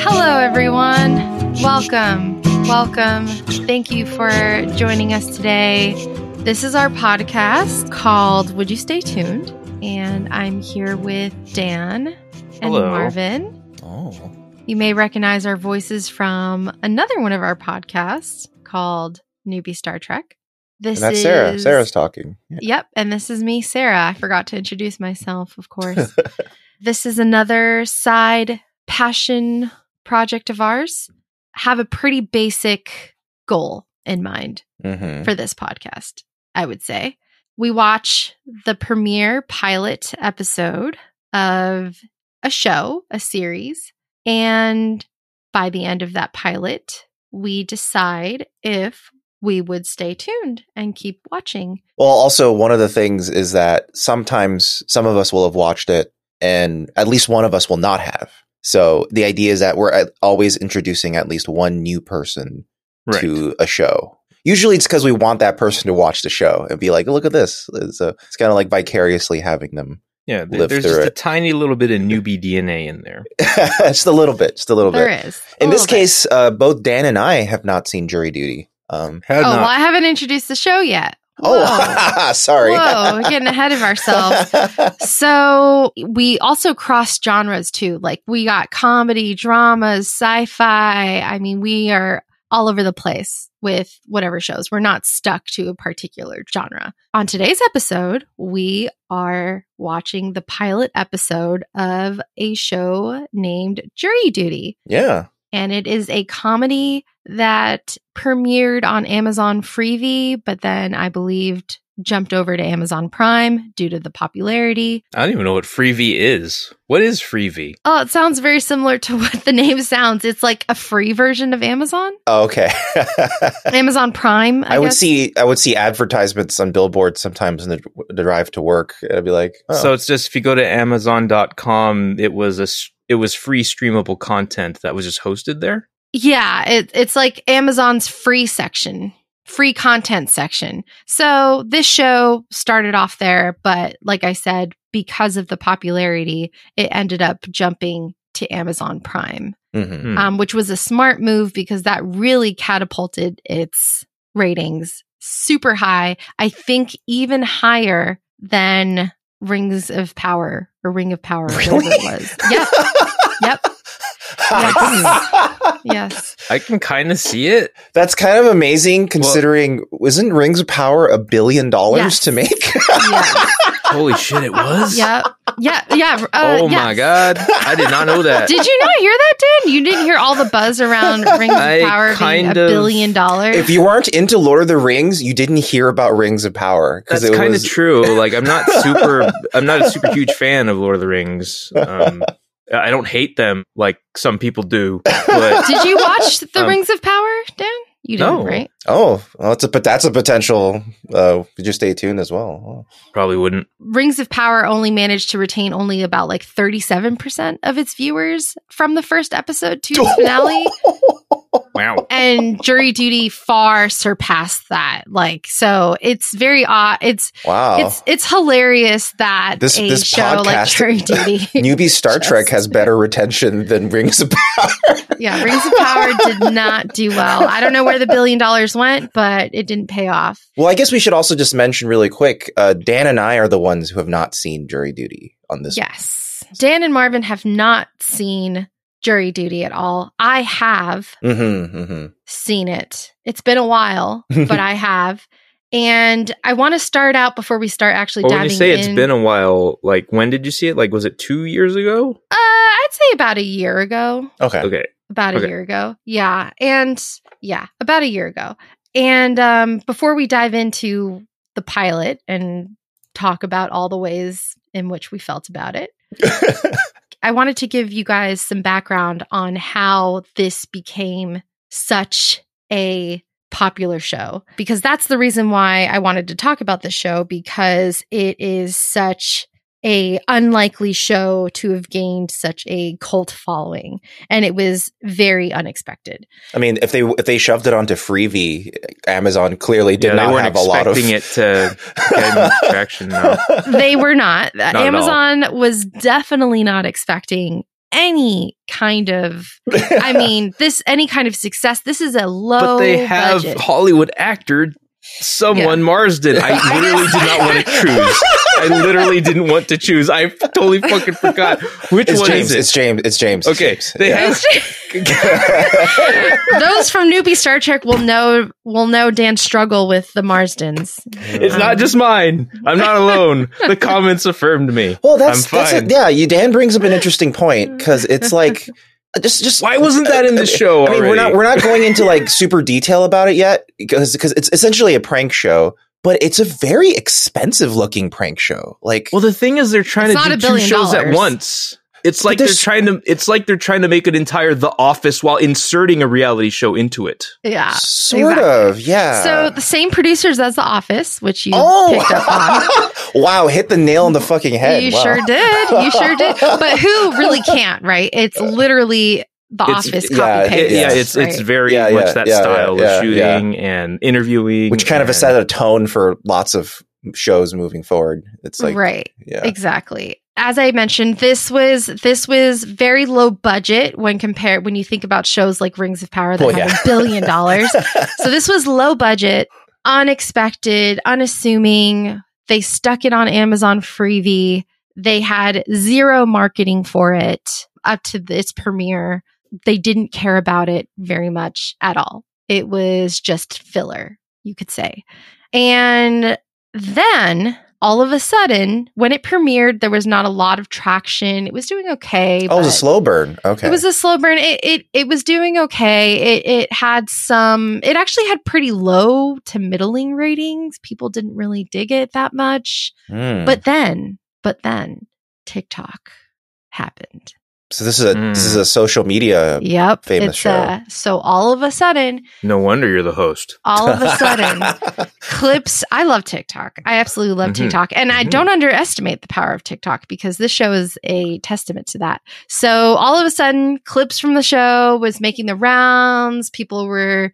Hello, everyone. Welcome. Welcome. Thank you for joining us today. This is our podcast called Would You Stay Tuned? And I'm here with Dan and Hello. Marvin. Oh. You may recognize our voices from another one of our podcasts called Newbie Star Trek. This And that's is Sarah. Sarah's talking. Yeah. Yep, and this is me, Sarah. I forgot to introduce myself, of course. this is another side passion project of ours. Have a pretty basic goal in mind hmm for this podcast, I would say. We watch the premiere pilot episode of a show, a series, and by the end of that pilot, we decide if we would stay tuned and keep watching. Well, also, one of the things is that sometimes some of us will have watched it and at least one of us will not have. So the idea is that we're always introducing at least one new person Right. to a show. Usually it's because we want that person to watch the show and be like, look at this. So it's kind of like vicariously having them. yeah, th- live there's through just a tiny little bit of newbie DNA in there. just a little bit. Just a little There bit. is. a In this bit. case, uh, both Dan and I have not seen Jury Duty. Um, Had Oh, not- well, I haven't introduced the show yet. Whoa. oh, sorry. Whoa, getting ahead of ourselves. So we also cross genres too. Like we got comedy, dramas, sci-fi. I mean, we are all over the place with whatever shows. We're not stuck to a particular genre. On today's episode, we are watching the pilot episode of a show named Jury Duty. yeah. And it is a comedy that premiered on Amazon Freevee, but then I believed jumped over to Amazon Prime due to the popularity. I don't even know what Freevee is. What is Freevee? Oh, it sounds very similar to what the name sounds. It's like a free version of Amazon. Oh, okay. Amazon Prime. I, I, would guess. see I would see advertisements on billboards sometimes in the, the drive to work. and I'd be like, oh. So it's just if you go to Amazon.com, it was a s- it was free streamable content that was just hosted there. Yeah, it, it's like Amazon's free section, free content section. So this show started off there, but like I said, because of the popularity, it ended up jumping to Amazon Prime, Mhm. Hmm. um, which was a smart move because that really catapulted its ratings super high. I think even higher than Rings of Power or Ring of Power, whatever Really? it was. Yep. Yep. Yes. I can kind of see it. That's kind of amazing considering wasn't Rings of Power a billion dollars Yes. to make? Yeah. Holy shit, it was. Yeah. Yeah. Yeah. Uh, oh yeah. my god, I did not know that. Did you not hear that, Dan? You didn't hear all the buzz around Rings of I Power being a of- billion dollars? if you weren't into Lord of the Rings, you didn't hear about Rings of Power That's it kind of was true. Like I'm not super I'm not a super huge fan of Lord of the Rings. Um I don't hate them like some people do, but Did you watch The Um, Rings of Power, Dan? You didn't, no. right? Oh, well, it's a but that's a potential. Uh, just stay tuned as well. probably wouldn't. Rings of Power only managed to retain only about like 37% of its viewers from the first episode to the finale. Wow. and Jury Duty far surpassed that. Like, so it's very odd. It's wow. it's it's hilarious that This- a this show like podcast- Jury Duty Newbie Star Just- Trek has better retention than Rings of Power. Yeah, Rings of Power did not do well. I don't know where the billion dollars went, but it didn't pay off. Well, I guess we should also just mention really quick. Uh, Dan and I are the ones who have not seen Jury Duty on this. Yes. Dan and Marvin have not seen Jury Duty at all. I have Mm-hmm, mm-hmm. seen it. It's been a while, but I have. And I want to start out before we start actually Well, when you say in. it's been a while, like when did you see it? Like was it two years ago? uh, I'd say about a year ago. Okay. Okay. about a Okay. year ago. Yeah. And yeah, about a year ago. And um, before we dive into the pilot and talk about all the ways in which we felt about it, I wanted to give you guys some background on how this became such a popular show because that's the reason why I wanted to talk about this show because it is such a unlikely show to have gained such a cult following and it was very unexpected I mean, if they if they shoved it onto Freevee, Amazon clearly did yeah, not they have a lot of expecting it to get traction. No. they were not. at all. Amazon was definitely not expecting any kind of I mean, this any kind of success. This is a low but they have budget. Hollywood actor someone Marsden. I literally did not want to choose. I literally didn't want to choose. I totally fucking forgot which It's one James. is it. It's James. It's James. it's Okay, James. they Yeah. have Those from newbie Star Trek will know will know Dan's struggle with the Marsdens. It's not just mine. I'm not alone. The comments affirmed me. Well, that's I'm that's fine. Yeah, you Dan brings up an interesting point because it's like just just Why wasn't that in the show I mean, we're not we're not going into like super detail about it yet because because it's essentially a prank show, but it's a very expensive looking prank show. Like, Well, the thing is, they're trying It's to do a two billion shows at once. It's like they're trying to. It's like they're trying to make an entire The Office while inserting a reality show into it. Yeah. sort exactly. of, yeah. So the same producers as The Office, which you oh, picked up on. wow, hit the nail on the fucking head. You Wow. sure did. You sure did. But who really can't, right? It's literally The It's- Office yeah, copy It- paste. yeah, it's it's right? very Yeah, much yeah, that yeah, style yeah, of shooting and interviewing, Which kind of and- set a tone for lots of shows moving forward. It's like, right. yeah. Exactly. As I mentioned, this was this was very low budget when compared when you think about shows like Rings of Power that Well, have yeah. a billion dollars. so this was low budget, unexpected, unassuming. They stuck it on Amazon Freevee. They had zero marketing for it up to its premiere. They didn't care about it very much at all. It was just filler, you could say. And then all of a sudden, when it premiered, there was not a lot of traction. It was doing okay. oh, it was a slow burn. Okay. it was a slow burn. It it it was doing okay. It it had some. It actually had pretty low to middling ratings. People didn't really dig it that much. Hmm. But then, but then, TikTok happened. So this is a this Mm. is a social media. Yep, Famous it's show. uh, so all of a sudden, No wonder you're the host. all of a sudden, clips. I love TikTok. I absolutely love Mhm. TikTok. And I Mhm. don't underestimate the power of TikTok because this show is a testament to that. So all of a sudden, clips from the show was making the rounds. People were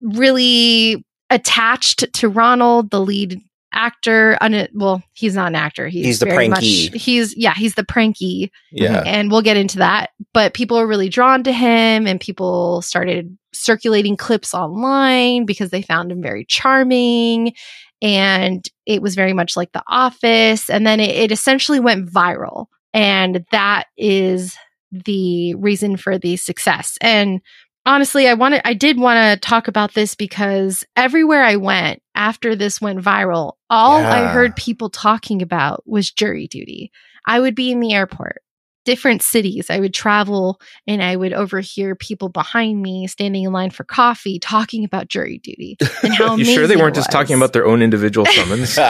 really attached to Ronald, the lead actor. Un- well, he's not an actor. He's, He's the very pranky. Much, he's yeah, he's the pranky yeah. and we'll get into that. But people are really drawn to him, and people started circulating clips online because they found him very charming. And it was very much like The Office. And then it, it essentially went viral. And that is the reason for the success. And honestly, I wanted, I did want to talk about this because everywhere I went after this went viral, all I heard people talking about was jury duty. I would be in the airport, different cities. I would travel and I would overhear people behind me standing in line for coffee talking about jury duty and how You sure they weren't just talking about their own individual summons?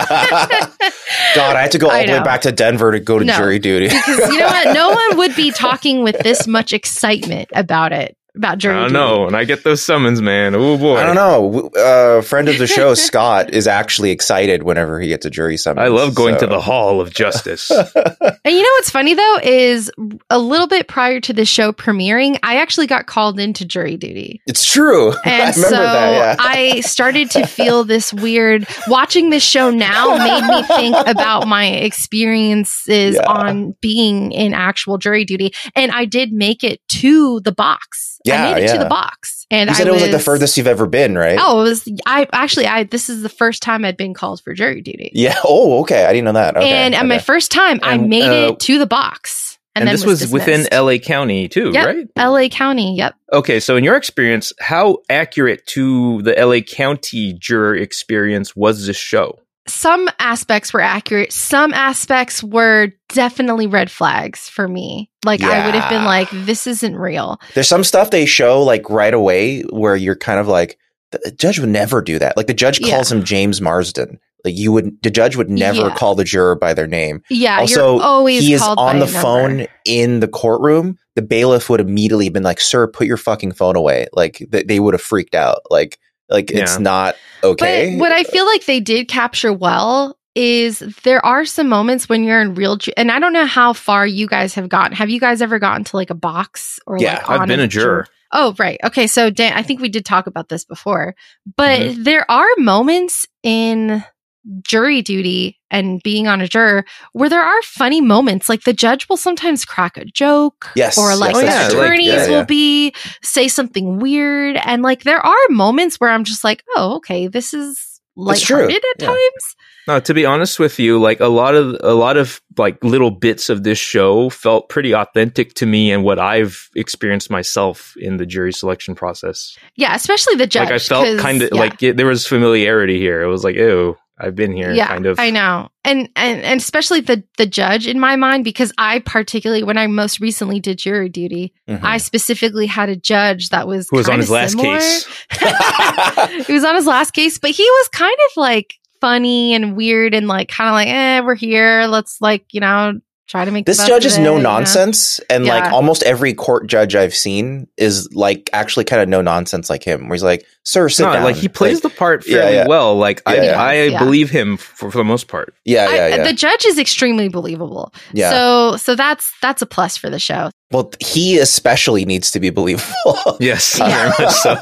God, I had to go all the way back to Denver to go to No. jury duty. because you know what? No one would be talking with this much excitement about it, about I don't duty. know. When I get those summons, man, oh boy, I don't know. A uh, friend of the show, Scott, is actually excited whenever he gets a jury summons. I love going so- to the Hall of Justice. And you know what's funny though is a little bit prior to the show premiering, I actually got called into jury duty. It's true. And I so that. Yeah. I started to feel this weird watching this show now made me think about my experiences Yeah. on being in actual jury duty. And I did make it to the box. I made it to the box. And you said I it was like the furthest you've ever been, right? Oh, it was I actually I this is the first time I'd been called for jury duty. Yeah. Oh, okay. I didn't know that. Okay. and at my first time I made uh, it to the box. And, and then this was, within. LA County too, Yep. right? LA County. Yep. Okay, so in your experience, how accurate to the LA County juror experience was this show? Some aspects were accurate. Some aspects were definitely red flags for me. Like I would have been like, this isn't real. There's some stuff they show like right away where you're kind of like, the judge would never do that. Like the judge Yeah. calls him James Marsden. Like you would, the judge would never Yeah. call the juror by their name. Yeah. also, always he is on the a number. phone in the courtroom. The bailiff would immediately been like, "Sir, put your fucking phone away." Like th- they would have freaked out. Like, like it's not okay. But what I feel like they did capture well is there are some moments when you're in real, ju- and I don't know how far you guys have gotten. Have you guys ever gotten to like a box or Yeah, like I've been a juror. Oh, right. Okay. So, Dan, I think we did talk about this before, but Mm-hmm. there are moments in jury duty and being on a juror where there are funny moments. Like the judge will sometimes crack a joke. Yes, Or like yes, the that's attorneys Yeah, yeah. will be say something weird. And like there are moments where I'm just like, oh, okay, this is It's true. lighthearted at Yeah. times. No, to be honest with you, like a lot of a lot of like little bits of this show felt pretty authentic to me and what I've experienced myself in the jury selection process. Yeah, especially the judge. like I felt kind of yeah. like it, there was familiarity here. It was like, ew, I've been here. yeah, kind of. I know, and and and especially the the judge in my mind because I particularly when I most recently did jury duty, Mhm. I specifically had a judge that was Who was on his last similar. case? he was on his last case, but he was kind of like funny and weird and like kind of like, eh, we're here. Let's like you know try to make the this best judge of is it, no you know? nonsense, and like almost every court judge I've seen is like actually kind of no nonsense like him, where he's like, "Sir, sit No, down." like he plays Like, the part fairly yeah. well. Like I, Yeah, yeah. I Yeah. believe him for, for the most part. yeah, I- yeah, yeah, The judge is extremely believable. yeah. So so that's that's a plus for the show. well, he especially needs to be believable. Yes, Yeah. very much so.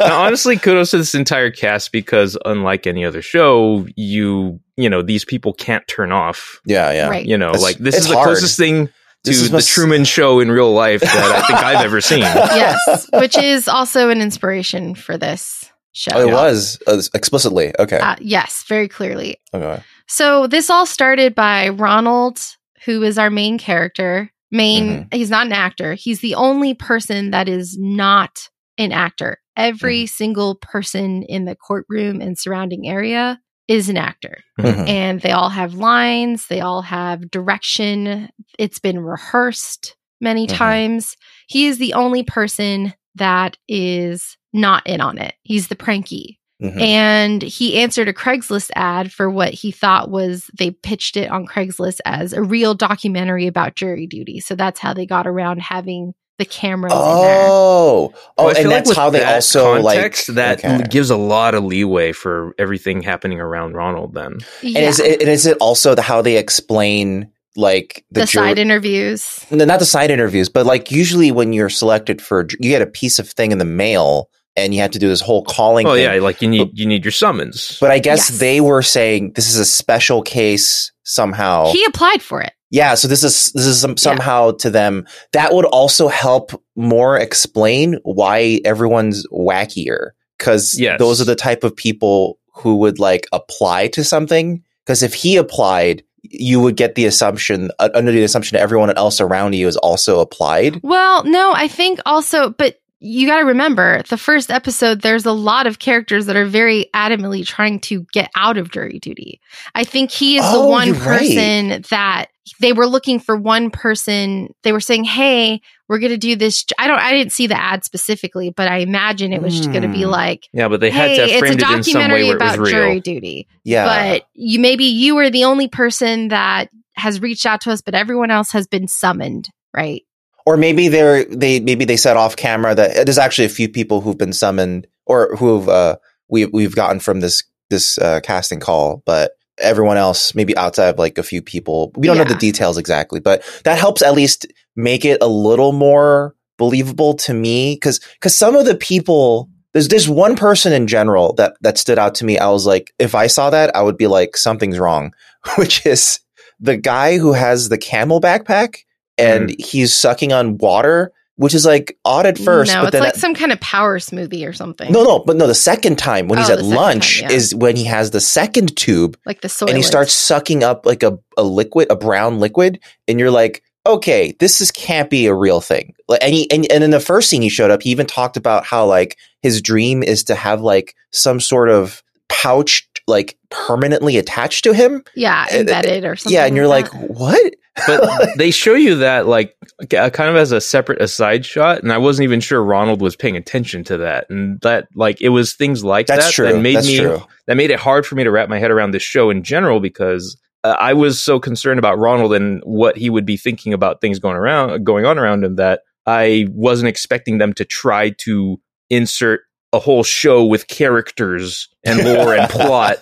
Now, honestly, kudos to this entire cast because unlike any other show, you you know these people can't turn off. yeah, yeah. Right. You know, It's- like this is the hard. closest thing to the must- Truman Show in real life that I think I've ever seen. yes, which is also an inspiration for this show. Oh, it was uh, explicitly okay. Uh, yes, very clearly. okay. So this all started by Ronald, who is our main character. Main, Mm-hmm. he's not an actor. He's the only person that is not an actor. Every Mm-hmm. single person in the courtroom and surrounding area is an actor. Mhm. And they all have lines, they all have direction. It's been rehearsed many Mhm. times. He is the only person that is not in on it. He's the pranky. Mhm. And he answered a Craigslist ad for what he thought was they pitched it on Craigslist as a real documentary about jury duty. So that's how they got around having the cameras in there. Oh, oh, Well, I feel and that's with how they that also context, like that okay. gives a lot of leeway for everything happening around Ronald. Then Yeah. And is it, and is it also the how they explain like the, the, jur- side interviews. no, not the side interviews, but like usually when you're selected for, you get a piece of thing in the mail, and you have to do this whole calling. Oh thing. yeah, like you need you need your summons. But I guess Yes. they were saying this is a special case somehow. He applied for it. Yeah, so this is this is some, somehow to them that would also help more explain why everyone's wackier because Yes. those are the type of people who would like apply to something. Because if he applied, you would get the assumption uh, under the assumption that everyone else around you is also applied. Well, no, I think also, but you got to remember the first episode, there's a lot of characters that are very adamantly trying to get out of jury duty. I think he is the one you're right. person that they were looking for one person. They were saying, Hey, we're going to do this. I don't, I didn't see the ad specifically, but I imagine it was just going to be Hmm. like, yeah, but they had Hey, to have it's a framed it in some way documentary where it was about real. jury duty. Yeah, But you, maybe you were the only person that has reached out to us, but everyone else has been summoned, right? or maybe they're they maybe they said off camera that there's actually a few people who've been summoned or who've uh we we've gotten from this this uh, casting call, but everyone else maybe outside of like a few people. We don't know the details exactly, but that helps at least make it a little more believable to me because because some of the people there's there's one person in general that that stood out to me. I was like, if I saw that, I would be like, something's wrong, which is the guy who has the camel backpack and mm. he's sucking on water, which is like odd at first, no, but it's like some kind of power smoothie or something. no, no, but no, the second time when he's Oh, at lunch time, yeah. is when he has the second tube like the soy. and he starts sucking up like a, a liquid, a brown liquid, and you're like, okay, this is can't be a real thing. Like, and, he, and and in the first scene he showed up, he even talked about how like his dream is to have like some sort of pouch like permanently attached to him. yeah, embedded or something. yeah, and you're like, what? But they show you that like kind of as a separate aside shot and i wasn't even sure ronald was paying attention to that and that like it was things like That's that true. that made That's me true. that made it hard for me to wrap my head around this show in general because uh, i was so concerned about ronald and what he would be thinking about things going around going on around him that i wasn't expecting them to try to insert a whole show with characters and lore and plot.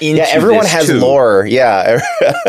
Yeah, everyone has too. lore. Yeah.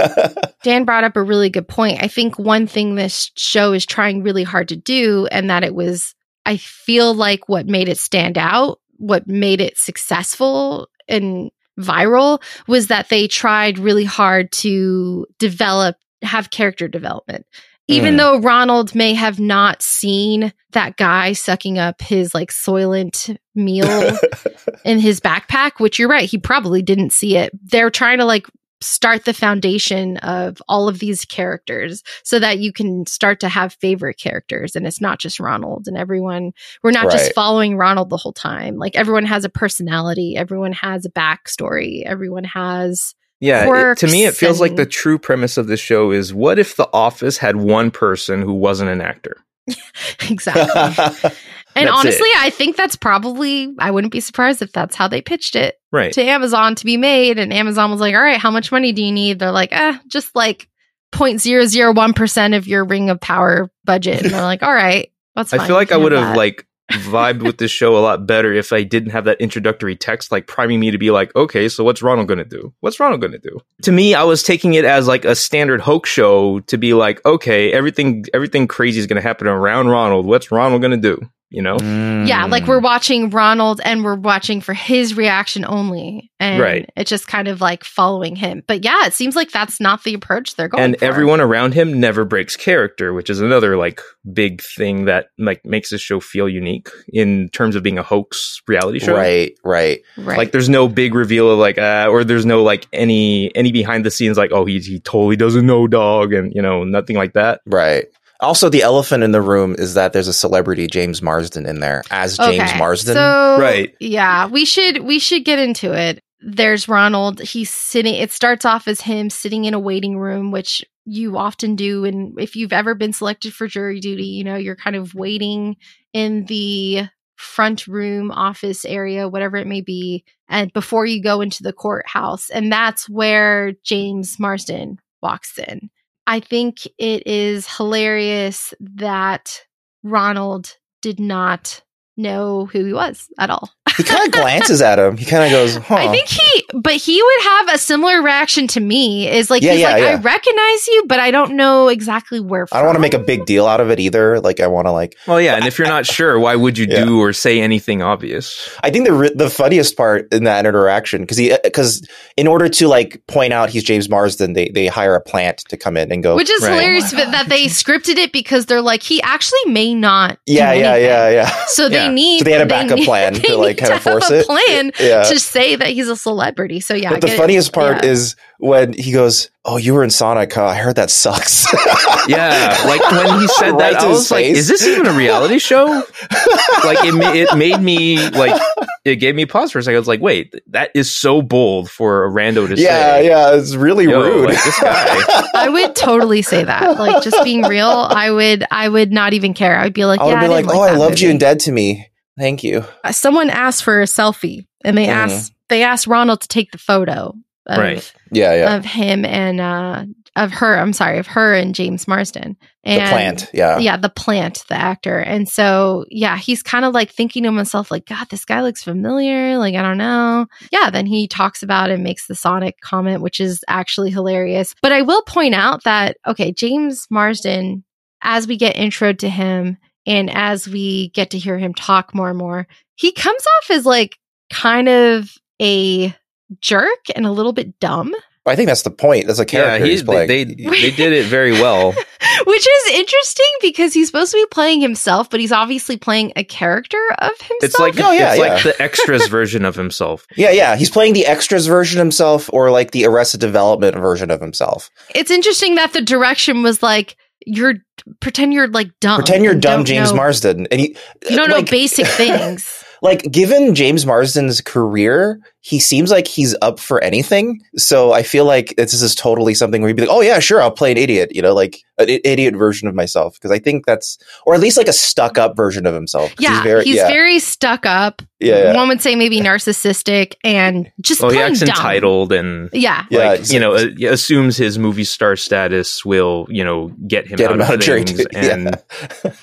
Dan brought up a really good point. I think one thing this show is trying really hard to do, and that it was, I feel like what made it stand out, what made it successful and viral, was that they tried really hard to develop, have character development. Even Mm. though Ronald may have not seen that guy sucking up his like soylent meal in his backpack, which you're right, he probably didn't see it. They're trying to like start the foundation of all of these characters so that you can start to have favorite characters and it's not just Ronald and everyone we're not just following Ronald the whole time. Like everyone has a personality, everyone has a backstory, everyone has Yeah, it- to me, it feels like the true premise of this show is what if The Office had one person who wasn't an actor? exactly. And That's honestly, I think that's probably I wouldn't be surprised if that's how they pitched it. Right. to Amazon to be made. And Amazon was like, all right, how much money do you need? They're like, eh, just like 0.001% of your ring of power budget. And they're like, all right, that's. I feel like I would have like vibed with this show a lot better if I didn't have that introductory text like priming me to be like, okay, so what's Ronald going to do? What's Ronald going to do? To me, I was taking it as like a standard hoax show to be like, okay, everything everything crazy is going to happen around Ronald. What's Ronald going to do? You know? Yeah, like Mm. we're watching Ronald and we're watching for his reaction only. And Right. it's just kind of like following him. But yeah, it seems like that's not the approach they're going and for. everyone around him never breaks character, which is another like big thing that like makes this show feel unique in terms of being a hoax reality show. Right, right. Right. Like there's no big reveal of like uh, or there's no like any any behind the scenes like oh he he totally doesn't know dog and you know nothing like that. Right. Also, the elephant in the room is that there's a celebrity James Marsden in there as James Marsden. So Right. Yeah, we should we should get into it. There's Ronald. He's sitting. It starts off as him sitting in a waiting room, which you often do. And if you've ever been selected for jury duty, you know you're kind of waiting in the front room, office area, whatever it may be, and before you go into the courthouse. And that's where James Marsden walks in. I think it is hilarious that Ronald did not know who he was at all. He kind of glances at him. He kind of goes, huh. I think he, but he would have a similar reaction to me. Is like Yeah, he's yeah, like, I recognize you, but I don't know exactly where. I don't want to make a big deal out of it either. Like, I want to like. Well, yeah, and if you're not sure, why would you Yeah. do or say anything obvious? I think the the funniest part in that interaction because he because in order to like point out he's James Marsden, they they hire a plant to come in and go. Which is Right. hilarious Oh my but that they scripted it because they're like he actually may not. do yeah, yeah, yeah, yeah. So they Yeah. need. So they had a backup need- plan they to, like, need kinda have force a it. Plan Yeah. to say that he's a celebrity. So yeah, but the get it. funniest part Yeah. is when he goes, "Oh, you were in Sonic. Huh? I heard that sucks." Yeah, like when he said Right that, to I his was like, "Is this even a reality show?" like it, ma- it made me like it gave me pause for a second. I was like, "Wait, that is so bold for a rando to yeah, say." yeah, yeah, it's really Yo, rude. like, this guy. I would totally say that. Like just being real, I would. I would not even care. I would be like, I would yeah, be I like, didn't "Oh, I that loved you and Dead to Me. Thank you." Uh, someone asked for a selfie and they Mhm. asked they asked Ronald to take the photo of, Right. Yeah, yeah. of him and uh of her I'm sorry of her and James Marsden the and plant. Yeah. yeah the plant the actor and so yeah he's kind of like thinking to himself like god this guy looks familiar like I don't know yeah then he talks about and makes the Sonic comment which is actually hilarious but I will point out that okay James Marsden as we get intro to him and as we get to hear him talk more and more he comes off as like kind of a jerk and a little bit dumb, I think that's the point. That's a character he, he's playing. they they did it very well. which is interesting because he's supposed to be playing himself, but he's obviously playing a character of himself. It's like Oh, yeah, it's yeah. like the extras version of himself. yeah, yeah. He's playing the extras version himself, or like the Arrested Development version of himself. it's interesting that the direction was like you're pretend you're like dumb. Pretend you're dumb, James know- Marsden, and he You don't know like- basic things. like given James Marsden's career, he seems like he's up for anything. So I feel like this is totally something where he'd be like, "Oh yeah, sure, I'll play an idiot," you know, like an i- idiot version of myself because I think that's, or at least like a stuck up version of himself. Yeah, he's very, he's yeah, very stuck up. yeah, yeah. One would say maybe narcissistic and just Oh, he acts dumb. entitled and Yeah. Yeah, like it's- you know, uh, assumes his movie star status will you know get him Get out him of out of jury things, duty, and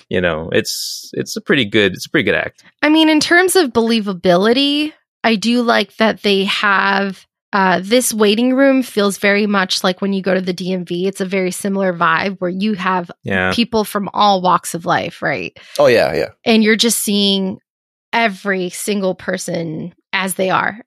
you know, it's it's a pretty good it's a pretty good act. I mean, in terms of believability, I do like that they have uh, this waiting room feels very much like when you go to the DMV. It's a very similar vibe where you have Yeah, people from all walks of life, right? Oh yeah, yeah. And you're just seeing every single person as they are.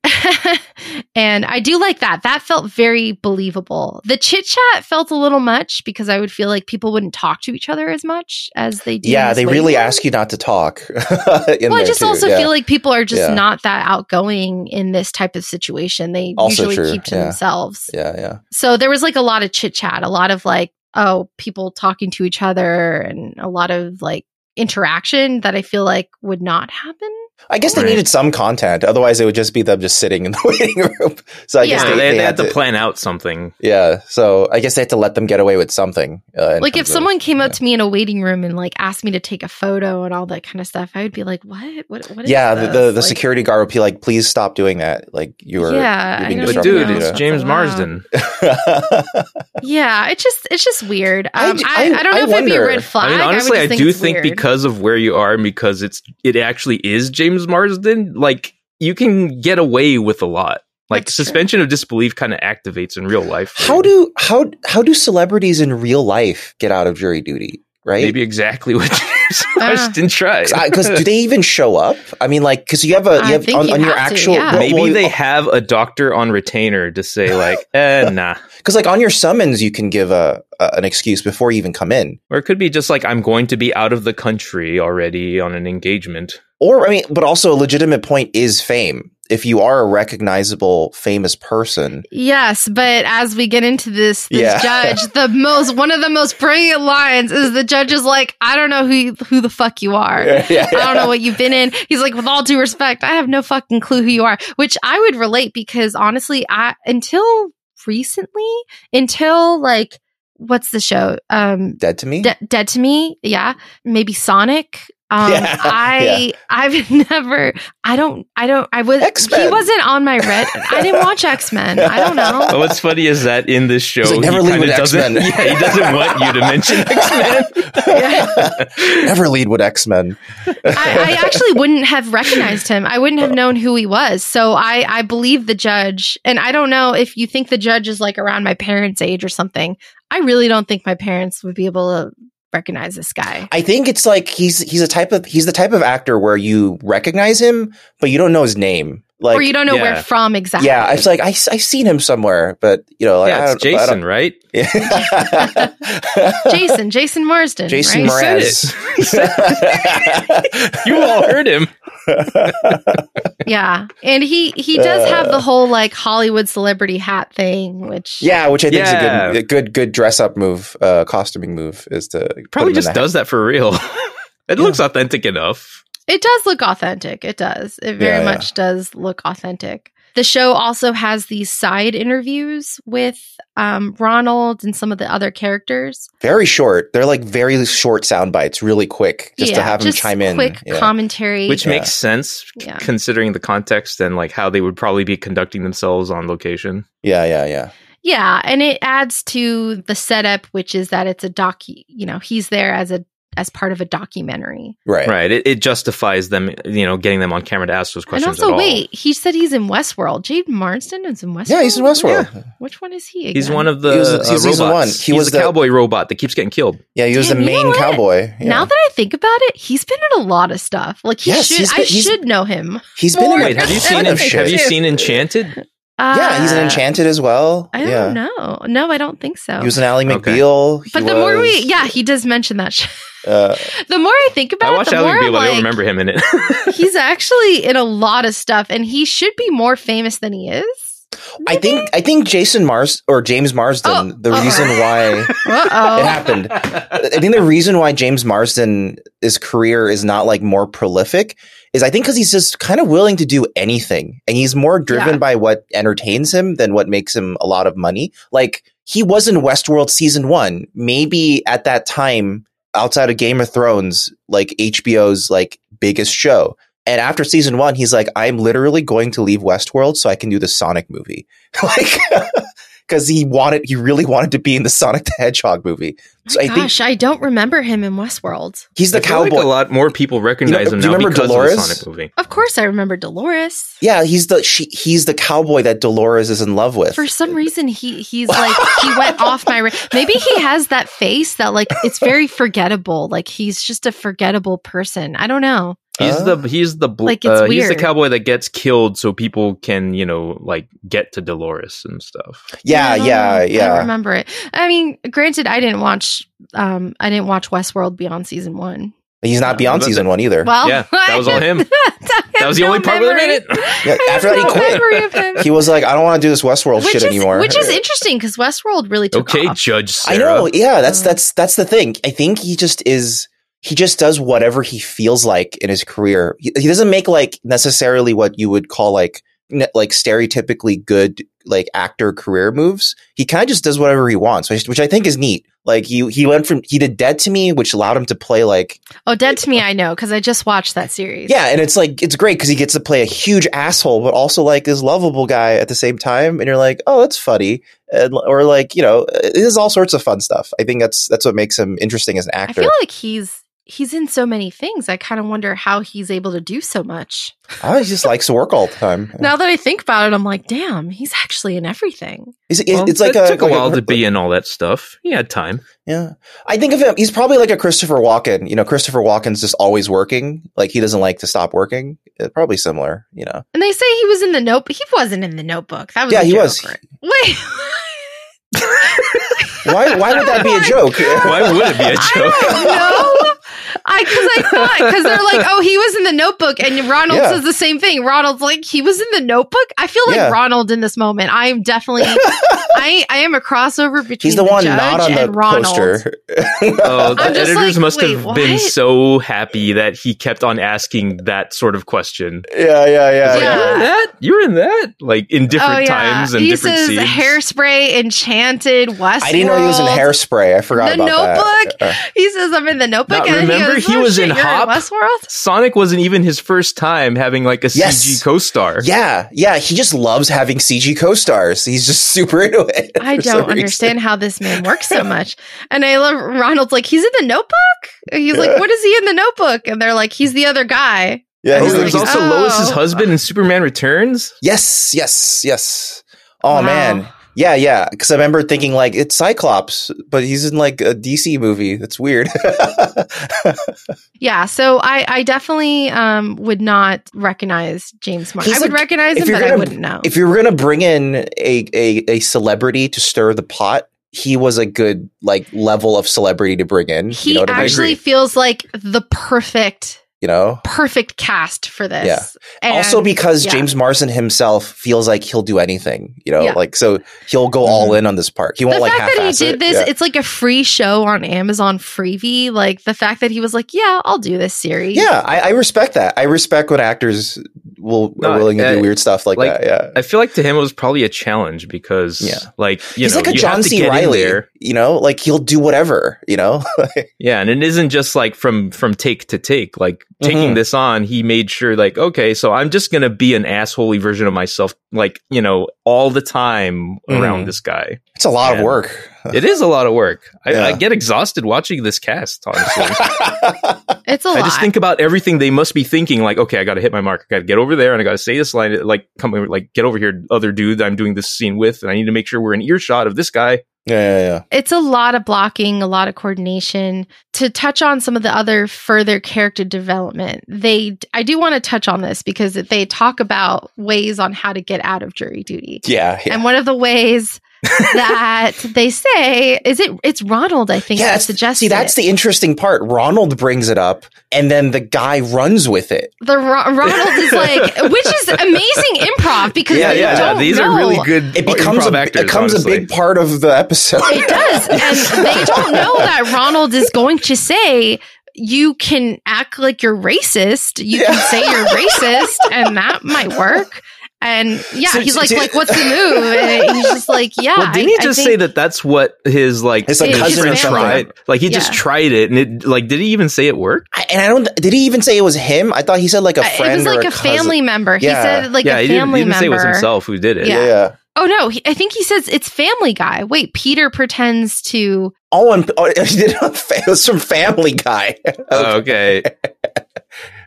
and I do like that. That felt very believable. The chit chat felt a little much because I would feel like people wouldn't talk to each other as much as they do. Yeah, they really room. ask you not to talk. well, I just too. also yeah. feel like people are just Yeah. not that outgoing in this type of situation. They Also usually true, keep to yeah. themselves. yeah, yeah. So there was like a lot of chit chat, a lot of like, oh, people talking to each other and a lot of like interaction that I feel like would not happen. I guess they Right. needed some content. Otherwise, it would just be them just sitting in the waiting room. So I guess they, they, they, they had had to plan out something. Yeah, so I guess they had to let them get away with something. Uh, Like if terms of- someone came up yeah. to me in a waiting room and like asked me to take a photo and all that kind of stuff, I would be like, what? What? What is yeah, the, this? the, the Like, security guard would be like, "Please stop doing that." Like you were, Yeah, you're I being don't But know. dude, disruptive. it's That's James. Marsden. Yeah, it's just it's just weird. I Um, d- I, I- I, don't know I if it'd be a red flag. I mean, honestly, I, just do it's think weird. because of where you are and because it's it actually is James Marsden, like you can get away with a lot. Like That's true. suspension of disbelief kind of activates in real life. how you. do how how do celebrities in real life get out of jury duty? Right? maybe exactly what James Ah. Marsden tried? because do they even show up? I mean, like, because you have a you have on, you on your have to, actual yeah. well, Maybe well, they have a doctor on retainer to say like, eh, nah. because like on your summons you can give a, a an excuse before you even come in. Or it could be just like I'm going to be out of the country already on an engagement. Or I mean, but also a legitimate point is fame. If you are a recognizable famous person, Yes, but as we get into this, this Yeah. judge, the most one of the most brilliant lines is the judge is like, "I don't know who you, who the fuck you are. yeah, I don't know what you've been in." He's like, "With all due respect, I have no fucking clue who you are," which I would relate because honestly, I until recently, until like what's the show? Um, dead to me. De- Dead to Me, yeah, maybe Sonic. Um, Yeah, I I've never I don't I don't I was X-Men. he wasn't on my red. I didn't watch X Men. I don't know. But what's funny is that in this show, He's like, "Never he leave with doesn't. X-Men." Yeah, he doesn't want you to mention X Men. Never lead with X Men. I, I actually wouldn't have recognized him. I wouldn't have known who he was. So I I believe the judge, and I don't know if you think the judge is like around my parents' age or something. I really don't think my parents would be able to recognize this guy. I think it's like he's he's a type of he's the type of actor where you recognize him, but you don't know his name. Like, or you don't know yeah. where from exactly. yeah, it's like I I've seen him somewhere, but you know, like, yeah, it's don't- I Jason, right? don't- Jason, Jason Marsden. Jason right? He said said- You all heard him. Yeah, and he he does have the whole like Hollywood celebrity hat thing, which yeah, which I think Yeah. is a good, a good, good dress up move, uh, costuming move, is to Probably just the does that for real. it looks authentic enough. It does look authentic. It does. It very Yeah, yeah. much does look authentic. The show also has these side interviews with um, Ronald and some of the other characters. very short. They're like very short sound bites, really quick, just to have him just chime in. Quick Yeah. commentary. Which Yeah. makes sense Yeah. considering the context and like how they would probably be conducting themselves on location. yeah, yeah, yeah. yeah, and it adds to the setup, which is that it's a doc. You know, he's there as a as part of a documentary. Right. Right. It, it justifies them, you know, getting them on camera to ask those questions. And also, at all. wait, he said he's in Westworld. Jade Marsden is in Westworld. Yeah, he's in Westworld. Which one is he? Again? He's one of the He was- uh, he's season robots. one. He He's was the, the- cowboy robot that keeps getting killed. Yeah, he was Damn, the you know main cowboy. Yeah. Now that I think about it, he's been in a lot of stuff. Like he Yes, should, he's I should know him. he's been in a Wait, have you seen ton him? Have shit. you seen Enchanted? Yeah, he's in Uh, Enchanted as well. I yeah. don't know. No, I don't think so. He was an Ally McBeal. He but the more we, yeah, he does mention that. Sh- uh, the more I think about I it, watched the Ally more McBeal, I'm but I don't remember him in it. he's actually in a lot of stuff, and he should be more famous than he is. I think I think Jason Mars or James Marsden. Oh, the uh-oh. reason why it happened. I think the reason why James Marsden his career is not like more prolific is I think because he's just kind of willing to do anything, and he's more driven Yeah. by what entertains him than what makes him a lot of money. Like he was in Westworld season one, maybe at that time outside of Game of Thrones, like HBO's like biggest show. And after season one, he's like, I'm literally going to leave Westworld so I can do the Sonic movie. like, because he wanted, he really wanted to be in the Sonic the Hedgehog movie. So I think Gosh, I don't remember him in Westworld. he's the I feel like cowboy. a lot more people recognize You know- him do you now remember because Dolores? of the Sonic movie. Of course, I remember Dolores. yeah, he's the she, he's the cowboy that Dolores is in love with. For some reason, he he's like he went off my. Ra- Maybe he has that face that like it's very forgettable. Like he's just a forgettable person. I don't know. He's Uh, the he's the bl- Like, uh, he's the cowboy that gets killed so people can you know like get to Dolores and stuff. yeah, I don't yeah. I yeah. remember it. I mean, granted, I didn't watch. Um, I didn't watch Westworld beyond season one. He's not No, beyond season the- one either. Well, Yeah, that was all him. that That was the only part where they made it. Yeah, after that, he quit. Memory of him. he was like, I don't want to do this Westworld which shit is anymore. which is interesting because Westworld really took okay, off. Judge I Sarah. know. Yeah, that's Uh. that's that's the thing. I think he just is. He just does whatever he feels like in his career. He, he doesn't make like necessarily what you would call like ne- like stereotypically good like actor career moves. He kind of just does whatever he wants, which, which I think is neat. Like he he went from he did Dead to Me, which allowed him to play like Oh, Dead to Me, I know because I just watched that series. yeah, and it's like it's great because he gets to play a huge asshole, but also like this lovable guy at the same time, and you're like, oh, that's funny, and, or like you know, it is all sorts of fun stuff. I think that's that's what makes him interesting as an actor. I feel like he's he's in so many things. I kind of wonder how he's able to do so much. Oh, he just likes to work all the time. Now that I think about it, I'm like, damn, he's actually in everything. It's, it's, Well, it's like it a, took a like while to be in all that stuff. He had time. Yeah, I think of him. He's probably like a Christopher Walken. You know, Christopher Walken's just always working. Like he doesn't like to stop working. Uh, probably similar. You know. And they say he was in the Notebook. He wasn't in the Notebook. That was Yeah, a he joke, was. Wait. Why? Why would that be a joke? Why would it be a joke? Don't know. I because I thought because they're like, oh, he was in the Notebook, and Ronald Yeah. says the same thing. Ronald's like, he was in the Notebook. I feel like Yeah. Ronald in this moment. I am definitely, I I am a crossover between He's the one judge not on the and Ronald. poster. Oh, the I'm editors like, must wait, have been so happy that he kept on asking that sort of question. yeah, yeah, yeah, Like, Yeah. You're in that? You're in that? Like in different times and he different says scenes. hairspray, enchanted, Westworld. I didn't know he was in hairspray. I forgot The about Notebook? that. Uh, He says, "I'm in the Notebook." Now, and then remember, he, goes, he "Oh, was shit, in you're Hop? Westworld. Sonic wasn't even his first time having like a Yes. CG co-star. yeah, yeah. He just loves having CG co-stars. He's just super into it. I don't reason. understand how this man works so much. And I love Ronald's like, he's in the notebook? And he's like, what is he in the notebook? And they're like, he's the other guy. Yeah, Oh, he's, there was he's- also Oh. Lois's husband in Superman Returns. yes, yes, yes. Oh Wow. man, yeah, yeah. Because I remember thinking like it's Cyclops, but he's in like a DC movie. That's weird. Yeah. So I, I definitely um, would not recognize James Martin. I He's would like- recognize him, but I gonna- wouldn't know. if you're gonna bring in a, a a celebrity to stir the pot, he was a good like level of celebrity to bring in. he you know what I mean? actually feels like the perfect, You know. perfect cast for this. Yeah. And- also because yeah. James Marsden himself feels like he'll do anything, you know, Yeah. like so he'll go all in on this part. He won't the like fact that he did it. this, Yeah. it's like a free show on Amazon Freevee. Like the fact that he was like, "Yeah, I'll do this series." Yeah, I, I respect that. I respect when actors will No, are willing to uh, do weird stuff like, like, that. Yeah, I feel like to him it was probably a challenge because, Yeah. like you he's know, like a you John C. Reilly. You know, like he'll do whatever. You know, Yeah, and it isn't just like from from take to take. Like taking Mhm. this on, he made sure like, okay, so I'm just gonna be an assholey version of myself, like you know, all the time around Mhm. this guy. it's a lot Yeah. of work. It is a lot of work. I, Yeah. I get exhausted watching this cast. Honestly, it's a I lot. I just think about everything they must be thinking. Like, okay, I got to hit my mark. I got to get over there, and I got to say this line. Like, come like, get over here, other dude. that I'm doing this scene with, and I need to make sure we're in earshot of this guy. Yeah, yeah, yeah. it's a lot of blocking, a lot of coordination. To touch on some of the other further character development, they I do want to touch on this because they talk about ways on how to get out of jury duty. Yeah, yeah. And one of the ways that they say is it it's Ronald I think yeah, that that's- suggests see, that's it. the interesting part. Ronald brings it up, and then the guy runs with it. the Ro- Ronald is like which is amazing improv because Yeah, you yeah, don't these know. are really good. It becomes improv a, actors, it becomes a big part of the episode. It does. And they don't know that Ronald is going to say, you can act like you're racist. You can say you're racist, and that might work. And yeah, So- he's like, so- like, what's the move? And he's just like, yeah. Well, didn't I- he I just think- say that that's what his like His, like, his cousin friend or something. tried? Like he just tried it, and it like did he even say it worked? I- and I don't. Did he even say it was him? I thought he said like a Uh, friend it was or like a, cousin. family member. He said like yeah, a he didn't, he didn't say it was himself who did it. Yeah. Yeah. yeah. Oh no, he, I think he says it's Family Guy. Wait, Peter pretends to. Oh, and oh, he did a fa- it was from Family Guy. Oh, okay.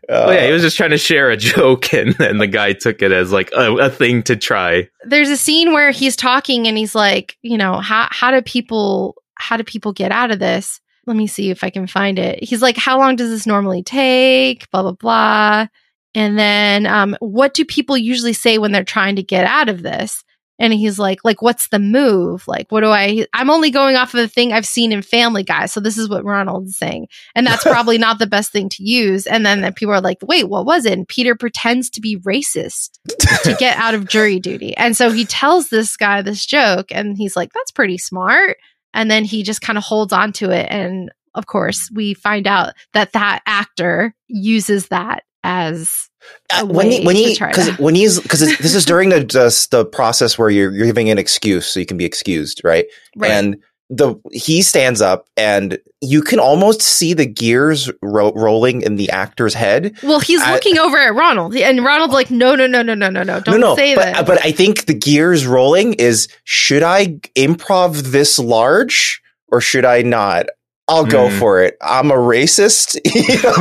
Uh, oh yeah, he was just trying to share a joke, and then the guy took it as like a, a thing to try. there's a scene where he's talking and he's like, you know, how how do people how do people get out of this? Let me see if I can find it. He's like, how long does this normally take? Blah blah blah. And then, um, what do people usually say when they're trying to get out of this? And he's like, like, what's the move? Like, what do I? I'm only going off of the thing I've seen in Family Guy. So this is what Ronald's saying, and that's probably not the best thing to use. And then the people are like, wait, what was it? And Peter pretends to be racist to get out of jury duty. And so he tells this guy this joke, and he's like, that's pretty smart. And then he just kind of holds on to it. And of course, we find out that that actor uses that as Uh, when he when because when he's because this is during the just the process where you're, you're giving an excuse so you can be excused, right? right. And the he stands up and you can almost see the gears ro- rolling in the actor's head. well, he's I- looking over at Ronald, and Ronald's like, no, no, no, no, no, no, no, don't no, no, say but, that. but I think the gears rolling is should I improv this large or should I not? I'll go Hmm. for it. I'm a racist, you know.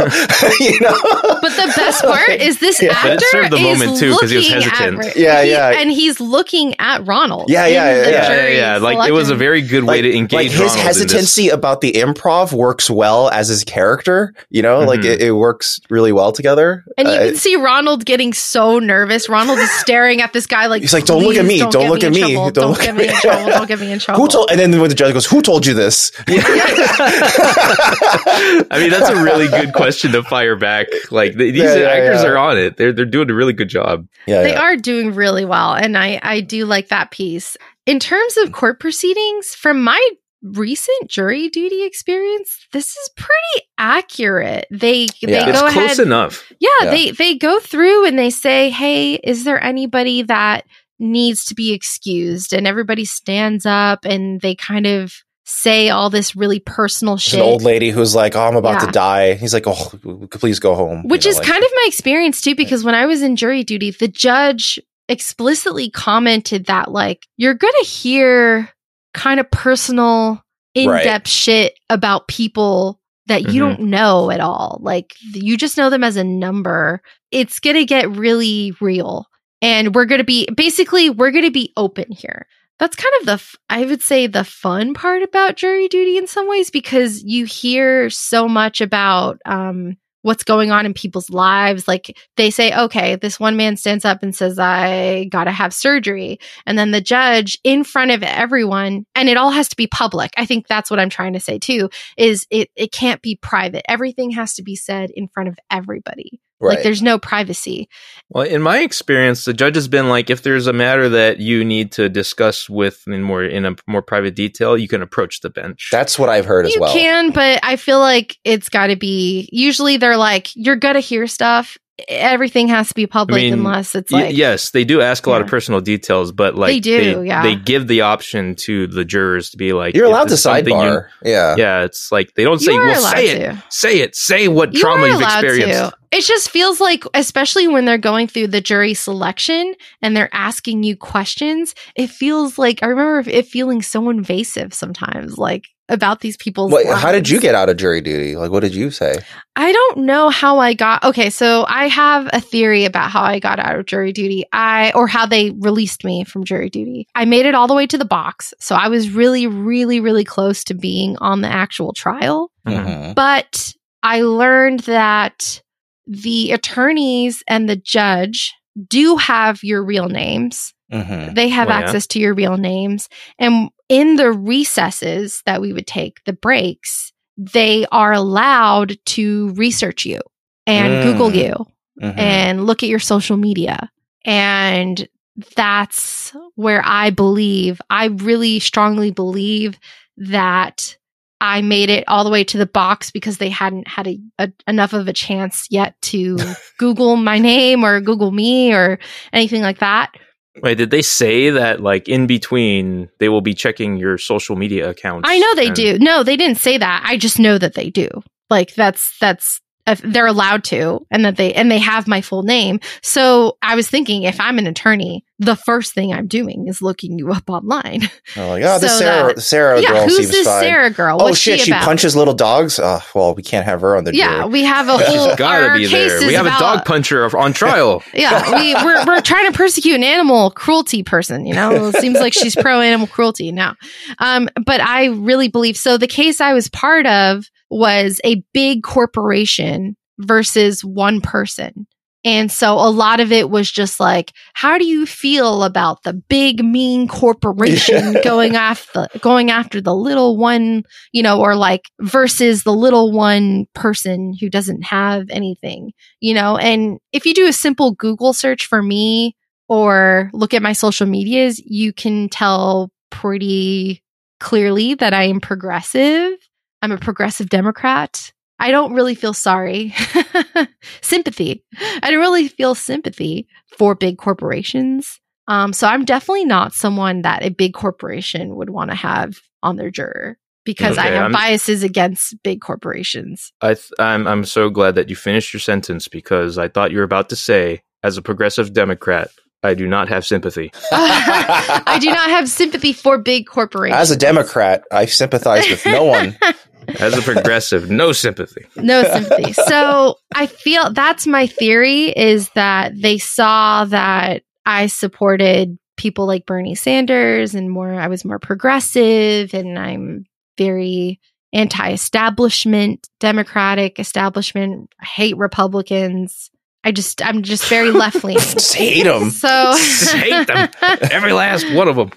you know? But the best part is this Yeah. actor But it served the is moment, too, 'cause he was looking at hesitant. Yeah, he- yeah. and he's looking at Ronald. Yeah, yeah, yeah. Yeah, yeah, jury yeah. Like it was a very good way to engage. like his Ronald in this. hesitancy about the improv works well as his character. You know, like Mhm. it, it works really well together. And you Uh, can see Ronald getting so nervous. Ronald is staring at this guy like, He's like, "Don't look at me. Don't get look me at me. Don't Don't look get at me me." in trouble. Don't get me in trouble." who told? And then when the judge goes, "Who told you this?" I mean, that's a really good question to fire back. Like these Yeah, yeah, actors yeah. are on it. They're they're doing a really good job. yeah, They yeah. are doing really well, and I I do like that piece. In terms of court proceedings, from my recent jury duty experience, this is pretty accurate. They Yeah. they It's go close ahead. enough. Yeah, Yeah. they they go through and they say, "Hey, is there anybody that needs to be excused?" And everybody stands up and they kind of say all this really personal shit. an old lady who's like, "Oh, I'm about Yeah. to die." He's like, "Oh, please go home." Which You know, is like- kind of my experience too, because when I was in jury duty, the judge explicitly commented that, like, you're going to hear kind of personal, in depth shit about people that you Mhm. don't know at all. Like, you just know them as a number. It's going to get really real. And we're going to be basically, we're going to be open here. That's kind of the, i would say, the fun part about jury duty in some ways, because you hear so much about, um, what's going on in people's lives. Like they say, okay, this one man stands up and says, I gotta have surgery. And then the judge in front of everyone, and it all has to be public. I think that's what I'm trying to say too, is it, it can't be private. Everything has to be said in front of everybody. Right. Like there's no privacy. Well, in my experience, the judge has been like, if there's a matter that you need to discuss with in more in a more private detail, you can approach the bench. That's what I've heard as well. You can, but I feel like it's got to be. Usually, they're like, you're gonna hear stuff. Everything has to be public mean, unless it's Y- like, yes, they do ask a lot of personal details, but like They do, yeah. They give the option to the jurors to be like, You're allowed to it's something you- sidebar. yeah. yeah, it's like they don't say, "Well, allowed say it, to. say it, say what You trauma you've experienced." to. It just feels like, especially when they're going through the jury selection and they're asking you questions, it feels like I remember it feeling so invasive sometimes, like about these people's. What, how did you get out of jury duty? Like, what did you say? I don't know how I got. Okay, so I have a theory about how I got out of jury duty. I or how they released me from jury duty. I made it all the way to the box, so I was really, really, really close to being on the actual trial. Mhm. Mhm. But I learned that the attorneys and the judge do have your real names Mhm. They have Well, yeah. access to your real names. And in the recesses that we would take, the breaks, they are allowed to research you and Mm. Google you Mhm. and look at your social media. And that's where I believe, I really strongly believe that I made it all the way to the box because they hadn't had a, a, enough of a chance yet to Google my name or Google me or anything like that. Wait, did they say that like in between they will be checking your social media accounts? I know they and- do. No, they didn't say that. I just know that they do. Like that's that's if they're allowed to and that they and they have my full name. So I was thinking if I'm an attorney, the first thing I'm doing is looking you up online. Oh, like, oh, this Sarah, that- Sarah yeah, girl who's seems this fine. Sarah girl? oh shit, she she, punches little dogs. Oh, well, we can't have her on the jury. yeah, jury. we have a whole She's gotta be case there. is We have about, a dog puncher on trial. Yeah, we we're we're trying to persecute an animal cruelty person. You know, it seems like she's pro animal cruelty now. Um, but I really believe so. The case I was part of was a big corporation versus one person. And so a lot of it was just like, how do you feel about the big mean corporation Yeah. going after going after the little one, you know, or like versus the little one person who doesn't have anything, you know? And if you do a simple Google search for me or look at my social medias, you can tell pretty clearly that I am progressive. I'm a progressive Democrat. I don't really feel sorry. sympathy. I don't really feel sympathy for big corporations. Um, so I'm definitely not someone that a big corporation would want to have on their juror because I have I'm- biases against big corporations. I th- I'm I'm so glad that you finished your sentence because I thought you were about to say, as a progressive Democrat, I do not have sympathy. I do not have sympathy for big corporations. As a Democrat, I sympathize with no one. As a progressive, no sympathy. no sympathy. So I feel that's my theory is that they saw that I supported people like Bernie Sanders and more I was more progressive and I'm very anti-establishment, democratic establishment, hate Republicans. I just I'm just very left leaning. Just hate them. So Just hate them. Every last one of them.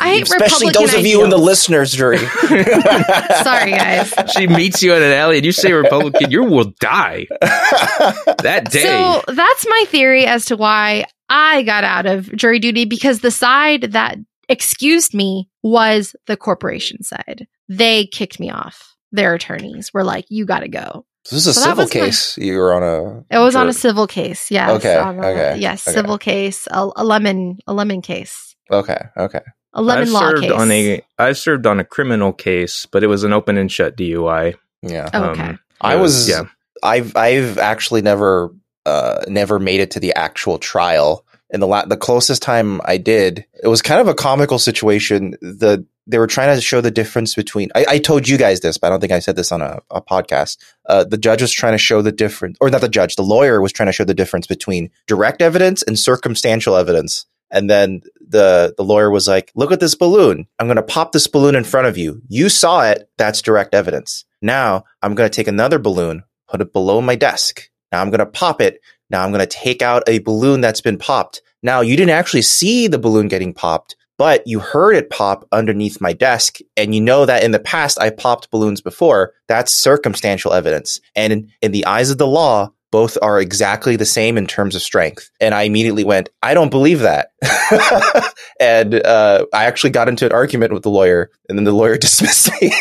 I hate Especially Republican those of you in the listeners jury. Sorry guys. She meets you in an alley and you say Republican, you will die that day. So that's my theory as to why I got out of jury duty because the side that excused me was the corporation side. They kicked me off. Their attorneys were like, "You got to go." This is a So civil was my- case. You were on a. It was on a civil case. Yes. Okay, a- okay, Yes, okay. civil case. A, a lemon. A lemon case. Okay. Okay. A lemon I've law served case. on a I've served on a criminal case, but it was an open and shut DUI. Yeah. Oh, okay. Um, I was. yeah. I've I've actually never uh never made it to the actual trial. And the la- the closest time I did, it was kind of a comical situation. The they were trying to show the difference between. I, I told you guys this, but I don't think I said this on a, a podcast. Uh, the judge was trying to show the difference, or not the judge, the lawyer was trying to show the difference between direct evidence and circumstantial evidence. And then the the lawyer was like, "Look at this balloon. I'm going to pop this balloon in front of you. You saw it. That's direct evidence. Now I'm going to take another balloon, put it below my desk. Now I'm going to pop it. Now I'm going to take out a balloon that's been popped. Now you didn't actually see the balloon getting popped, but you heard it pop underneath my desk. And you know that in the past I popped balloons before. That's circumstantial evidence. And in, in the eyes of the law, both are exactly the same in terms of strength. And I immediately went, I don't believe that. and uh, I actually got into an argument with the lawyer, and then the lawyer dismissed me.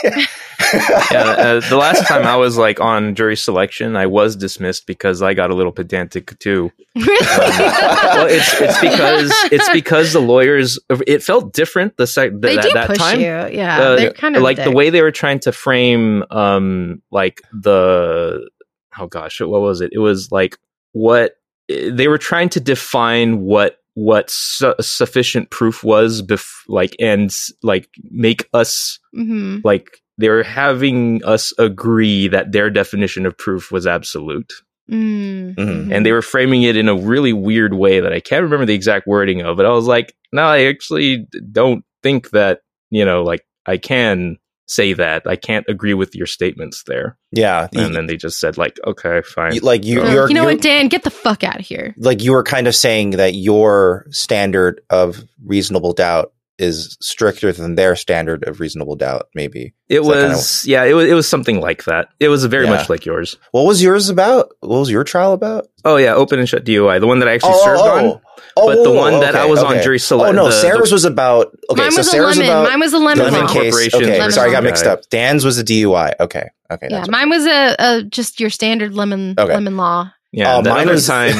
yeah, uh, the last time I was like on jury selection, I was dismissed because I got a little pedantic too. really? well, it's it's because it's because the lawyers. It felt different the sec- they that, that push time. you. Yeah, Uh, they're kind of like the way they were trying to frame, um, like the oh gosh, what was it? It was like what they were trying to define what what su- sufficient proof was, bef- like and like make us Mhm. like they were having us agree that their definition of proof was absolute Mm, Mhm. mhm. and they were framing it in a really weird way that I can't remember the exact wording of it. I was like, no, I actually don't think that, you know, like I can say that. I can't agree with your statements there. Yeah, And then they just said like, okay, fine. you, like you, They're you're, you know you're- what, Dan, get the fuck out of here. like you were kind of saying that your standard of reasonable doubt is stricter than their standard of reasonable doubt. Maybe It So that kinda- was, yeah, it was, it was something like that. It was very Yeah. much like yours. what was yours about? What was your trial about? Oh yeah, open and shut DUI, the one that I actually served oh, oh, on. Oh. Oh, But the whoa, one that I okay, was on okay. jury select- Oh no, the- Sarah's was about. Okay, Mine so was Sarah's a lemon. about Mine was a lemon, lemon law. case. Corporation. Okay, Lemon sorry, I got mixed up. Dan's was a DUI. Okay, okay, Yeah, that's mine was a, a just your standard lemon Okay. lemon law. Yeah, Uh, mine was time.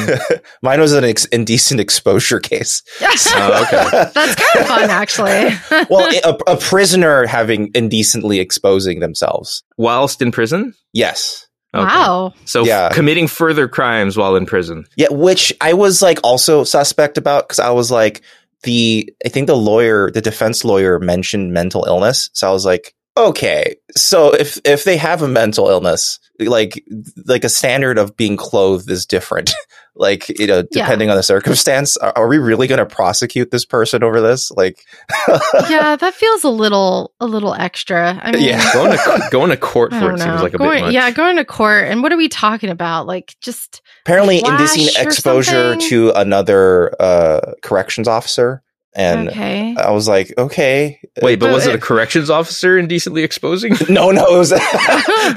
mine was an ex- indecent exposure case. Oh, okay. That's kind of fun, actually. well, a, a prisoner having indecently exposing themselves. whilst in prison. Yes. Okay. Wow. So Yeah. committing further crimes while in prison. Yeah, which I was like also suspect about because I was like the I think the lawyer, the defense lawyer mentioned mental illness, so I was like, okay, so if if they have a mental illness, like like a standard of being clothed is different. like you know, Yeah. depending on the circumstance, are, are we really going to prosecute this person over this? Like, Yeah, that feels a little a little extra. I mean, Yeah. Going to going to court for it know. seems like a going, bit much. Yeah, going to court. And what are we talking about? Like, just apparently Flash indecent exposure something? to another uh, corrections officer, and okay. I was like, okay, Wait, but But was it a corrections officer indecently exposing? no, no, it was.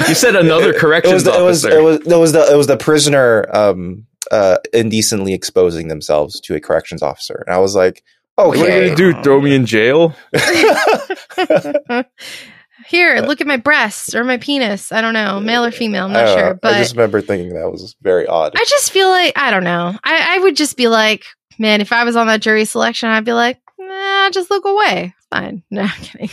you said another it corrections was the, it was officer. it was it was the it was the prisoner um uh indecently exposing themselves to a corrections officer and i was like okay, what are you gonna do? Throw me in jail? Here, look at my breasts or my penis. I don't know, male or female. I'm not don't know. sure, but i just remember thinking that was very odd I just feel like I don't know. I, I would just be like, man, if I was on that jury selection, I'd be like, nah, just look away. Fine. No, I'm kidding.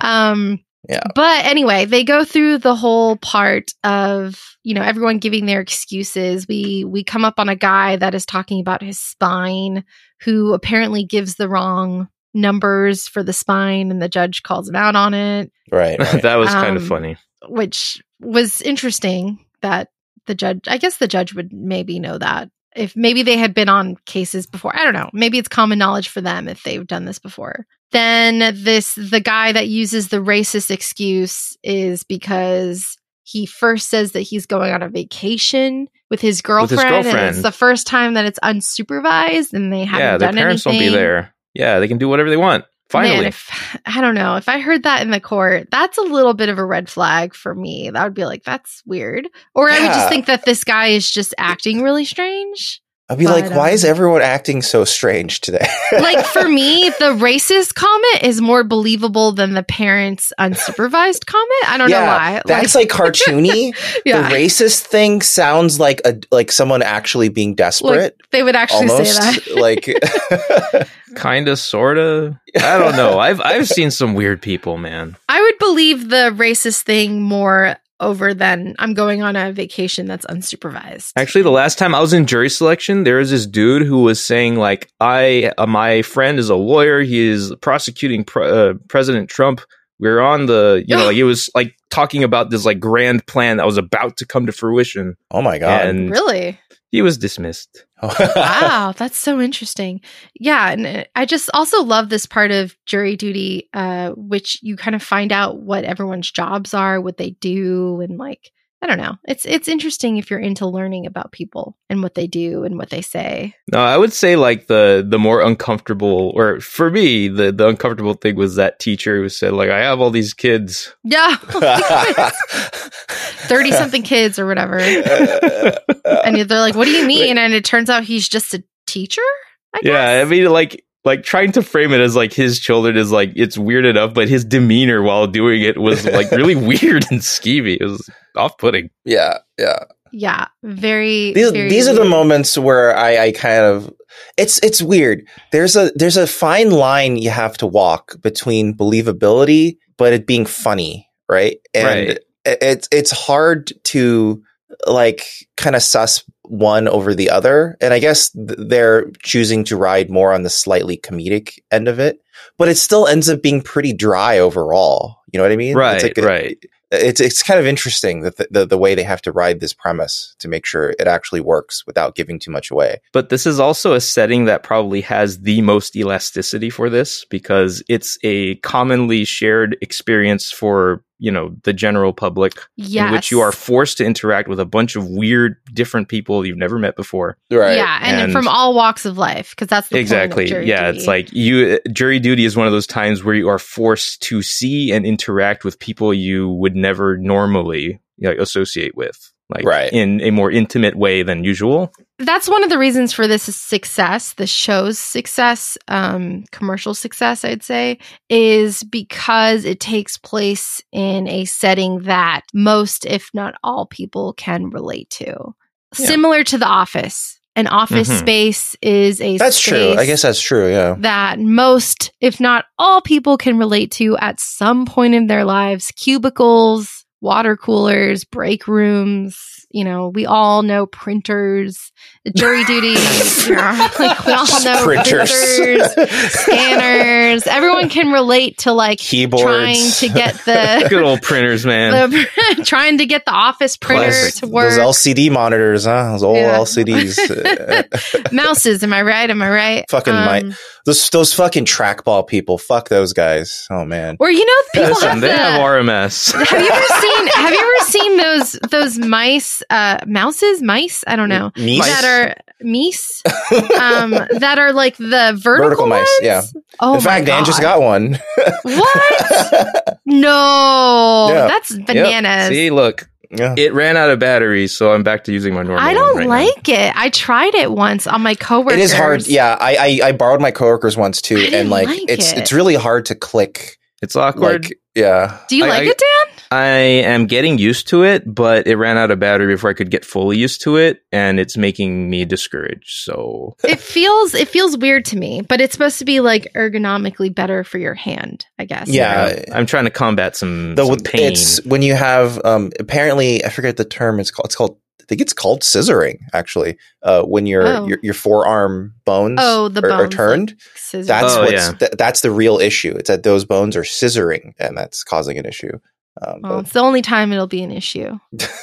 Um Yeah. But anyway, they go through the whole part of, you know, everyone giving their excuses. We we come up on a guy that is talking about his spine who apparently gives the wrong numbers for the spine and the judge calls him out on it right, right. that was kind of Um, funny. which was interesting that the judge i guess the judge would maybe know that if maybe they had been on cases before i don't know maybe it's common knowledge for them if they've done this before then this the guy that uses the racist excuse is because he first says that he's going on a vacation with his girlfriend, and girlfriend. it's the first time that it's unsupervised and they haven't Yeah, their done parents anything won't be there. Yeah, they can do whatever they want. Finally. Man, if I don't know, if I heard that in the court, that's a little bit of a red flag for me. That would be like, that's weird. Or I would just think that this guy is just acting really strange. I'd be but, like why um, is everyone acting so strange today Like for me, the racist comment is more believable than the parents' unsupervised comment. I don't know why. that's like, cartoony yeah, the racist thing sounds like a like someone actually being desperate they would actually almost say that. like Kinda, sorta. I don't know. I've I've seen some weird people, man. I would believe the racist thing more over than I'm going on a vacation that's unsupervised. Actually, the last time I was in jury selection, there was this dude who was saying like, "I, uh, my friend is a lawyer. He is prosecuting pre- uh, President Trump. We're on the, you know, like, he was like talking about this like grand plan that was about to come to fruition, oh my god and really? He was dismissed. wow, that's so interesting. Yeah, and uh, I just also love this part of jury duty, uh, which you kind of find out what everyone's jobs are, what they do, and like I don't know. It's it's interesting if you're into learning about people and what they do and what they say. No, I would say like the the more uncomfortable, or for me, the the uncomfortable thing was that teacher who said like, "I have all these kids." Yeah, thirty something kids or whatever, and they're like, "What do you mean?" And it turns out he's just a teacher. I. Yeah, I mean, like, like trying to frame it as like his children is like it's weird enough, but his demeanor while doing it was like really weird and skeevy. It was off-putting. yeah yeah yeah, very. these, very these are the moments where I, I kind of it's it's weird there's a there's a fine line you have to walk between believability but it being funny right and Right. it's it's hard to like kind of suss one over the other and i guess they're choosing to ride more on the slightly comedic end of it but it still ends up being pretty dry overall you know what i mean Right, it's like a- right. it's it's kind of interesting that the, the the way they have to ride this premise to make sure it actually works without giving too much away. But this is also a setting that probably has the most elasticity for this because it's a commonly shared experience for, you know, the general public Yes. in which you are forced to interact with a bunch of weird different people you've never met before. Right. Yeah, and, And- from all walks of life, because that's the point of exactly. jury yeah, duty. it's like you uh, jury duty is one of those times where you are forced to see and interact with people you would never normally like associate with. Like Right. in a more intimate way than usual. That's one of the reasons for this success, the show's success, um, commercial success, I'd say, is because it takes place in a setting that most, if not all, people can relate to. Yeah. Similar to The Office. An office Mhm. space is a That's true. I guess that's true. Yeah. that most, if not all people can relate to at some point in their lives. Cubicles, water coolers, break rooms. You know, we all know printers, jury duty. you know, like we all know Printers. printers, scanners. Everyone can relate to like Keyboards. trying to get the, Good old printers, man. the trying to get the office printer Classic. to work. Those LCD monitors, huh? Those old Yeah. LCDs. Mouses, am I right? Am I right? Fucking Um, mi- those those fucking trackball people. Fuck those guys. Oh man. Or you know, people Listen, have they the, have RMS. have you ever seen have you ever seen those those mice uh mouses mice i don't know Meese? that are meese um that are like the vertical, Vertical mice, ones? yeah. oh In fact, my Dan just got one. what no Yeah. that's Yep. bananas See, look, yeah. it ran out of batteries, so I'm back to using my normal. i don't right now. like it i tried it once on my coworkers It is hard. Yeah, I, I I borrowed my coworkers once too, I didn't and like, like it's it. it's really hard to click. It's awkward. Like, yeah, do you I- like I- it dan I am getting used to it, but it ran out of battery before I could get fully used to it, and it's making me discouraged. So it feels it feels weird to me but it's supposed to be like ergonomically better for your hand i guess yeah. I'm trying to combat some, The, some pain. it's when you have um apparently I forget the term. It's called. It's called. I think it's called scissoring. Actually, uh, when your Oh. your, your forearm bones oh the are, bones are turned, like that's Oh, what's yeah. th- that's the real issue. It's that those bones are scissoring, and that's causing an issue. Um, Well, it's the only time it'll be an issue.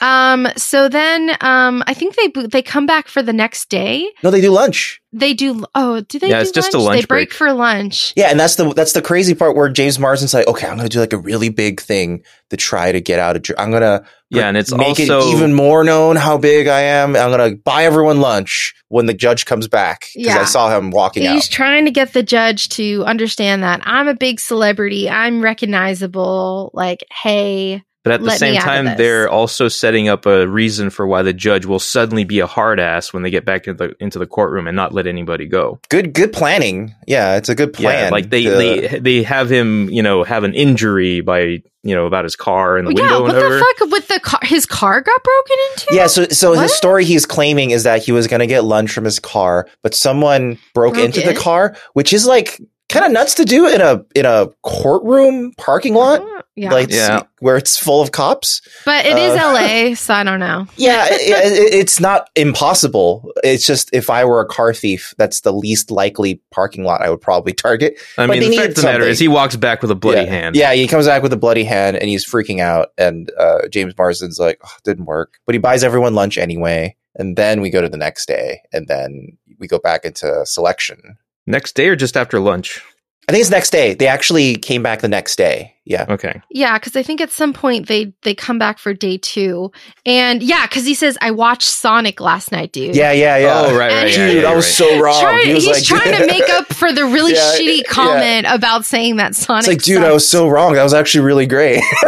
Um, so then, um, I think they they come back for the next day. no, they do lunch. They do. Oh, do they? Yeah, do it's just a lunch? lunch They break break. for lunch. Yeah, and that's the that's the crazy part where James Marsden's like, okay, I'm going to do like a really big thing to try to get out of. I'm going to yeah, and it's make also it even more known how big I am. I'm going to buy everyone lunch when the judge comes back because Yeah. I saw him walking He's out. trying to get the judge to understand that I'm a big celebrity. I'm recognizable. Like, hey, But at the Let same time, they're also setting up a reason for why the judge will suddenly be a hard ass when they get back into the, into the courtroom and not let anybody go. Good, good planning. Yeah, it's a good plan. Yeah, like they, The- they they have him, you know, have an injury by you know about his car and the yeah, window what and whatever. the fuck with the car? His car got broken into. Yeah, so so What? his story he's claiming is that he was going to get lunch from his car, but someone broke, Broke into the car, which is like kind of nuts to do in a in a courtroom parking lot, Oh, yeah, like Yeah. where it's full of cops. but it is uh, L.A., so I don't know. Yeah, it, it- it's not impossible. It's just if I were a car thief, that's the least likely parking lot I would probably target. I but mean, the fact of the matter is, he walks back with a bloody yeah. hand. Yeah, he comes back with a bloody hand and he's freaking out. And uh, James Marsden's like, oh, didn't work. But he buys everyone lunch anyway. And then we go to the next day. And then we go back into selection. Next day or just after lunch? I think it's next day. They actually came back the next day. Yeah. Okay. Yeah, because I think at some point they they come back for day two, and yeah, because he says I watched Sonic last night, dude. Yeah, yeah, yeah. Oh, right, right. And- yeah, Dude, yeah, I was right. so wrong. Trying- He was he's like- trying to make up for the really Yeah, shitty yeah. comment about saying that Sonic. It's like, dude, I was so wrong. That was actually really great.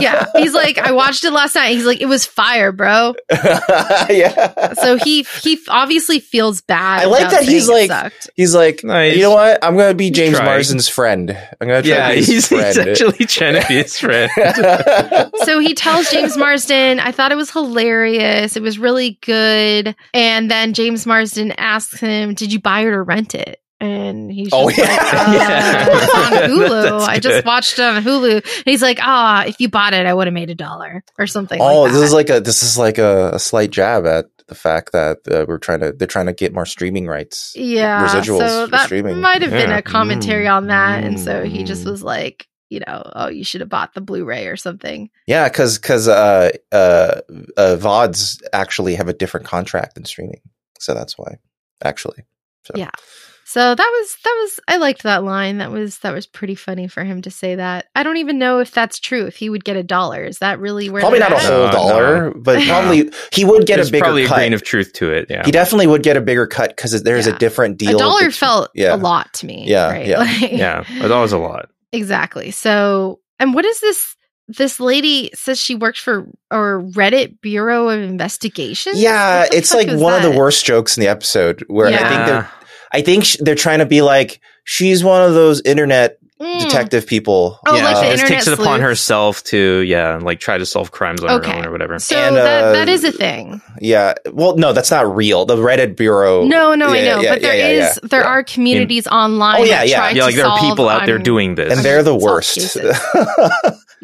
yeah. He's like, I watched it last night. He's like, it was fire, bro. yeah. So he he obviously feels bad. I like about that he's like- sucked. He's like, Nice. you know what? I'm gonna be James tried. Marsden's friend. I'm gonna try Yeah, his he's, he's friend. actually trying to be his friend. So he tells James Marsden, I thought it was hilarious. It was really good. And then James Marsden asks him, Did you buy it or rent it? And he's just Oh, like, yeah. uh, Yeah. on Hulu. I just watched it on Hulu. And he's like, ah, if you bought it, I would have made a dollar or something. oh, like this that. is like a this is like a, a slight jab at the fact that uh, we're trying to they're trying to get more streaming rights. yeah. residuals So for that streaming. might have been a commentary on that. And so he just Mm. was like, you know, oh, you should have bought the Blu-ray or something. Yeah, because because uh, uh, uh, VODs actually have a different contract than streaming, so that's why. Actually, so. Yeah. So that was that was I liked that line. That was that was pretty funny for him to say that. I don't even know if that's true. If he would get a dollar, is that really where? Probably they're not a whole No, dollar, no. but probably he would get There's a bigger probably cut. a grain of truth to it. Yeah. He definitely would get a bigger cut because there's Yeah. a different deal. A dollar between- felt yeah. a lot to me. Yeah, right? yeah, Like- yeah. But that was a lot. Exactly. So, and what is this? This lady says she works for or Reddit Bureau of Investigation. Yeah, it's like one of the worst jokes in the episode where I think they're I think sh- they're trying to be like she's one of those internet detective people. Oh, yeah, like the she just internet takes it upon sleuths? herself to yeah, like try to solve crimes on her own or whatever. So And, that uh, that is a thing. Yeah. Well, no, that's not real. The Reddit bureau. No, no, I Oh, know, yeah, but there yeah, is yeah, yeah. there Yeah. are communities online. Oh, yeah, that yeah. try Yeah, like there are people out there doing this. and they're the worst.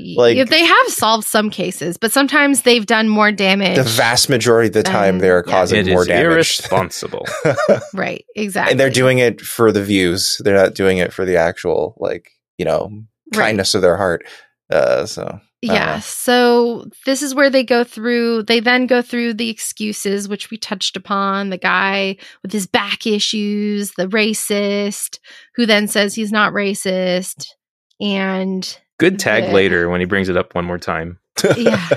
Like- Yeah, they have solved some cases, but sometimes they've done more damage. the vast majority of the time, Um, they're yeah. causing it more is damage. irresponsible. right, exactly. and they're doing it for the views. They're not doing it for the actual, like, you know, Right. kindness of their heart. Uh, so Yeah. know. So this is where they go through, they then go through the excuses, which we touched upon the guy with his back issues, the racist, who then says he's not racist. And Good tag Yeah. later when he brings it up one more time. yeah.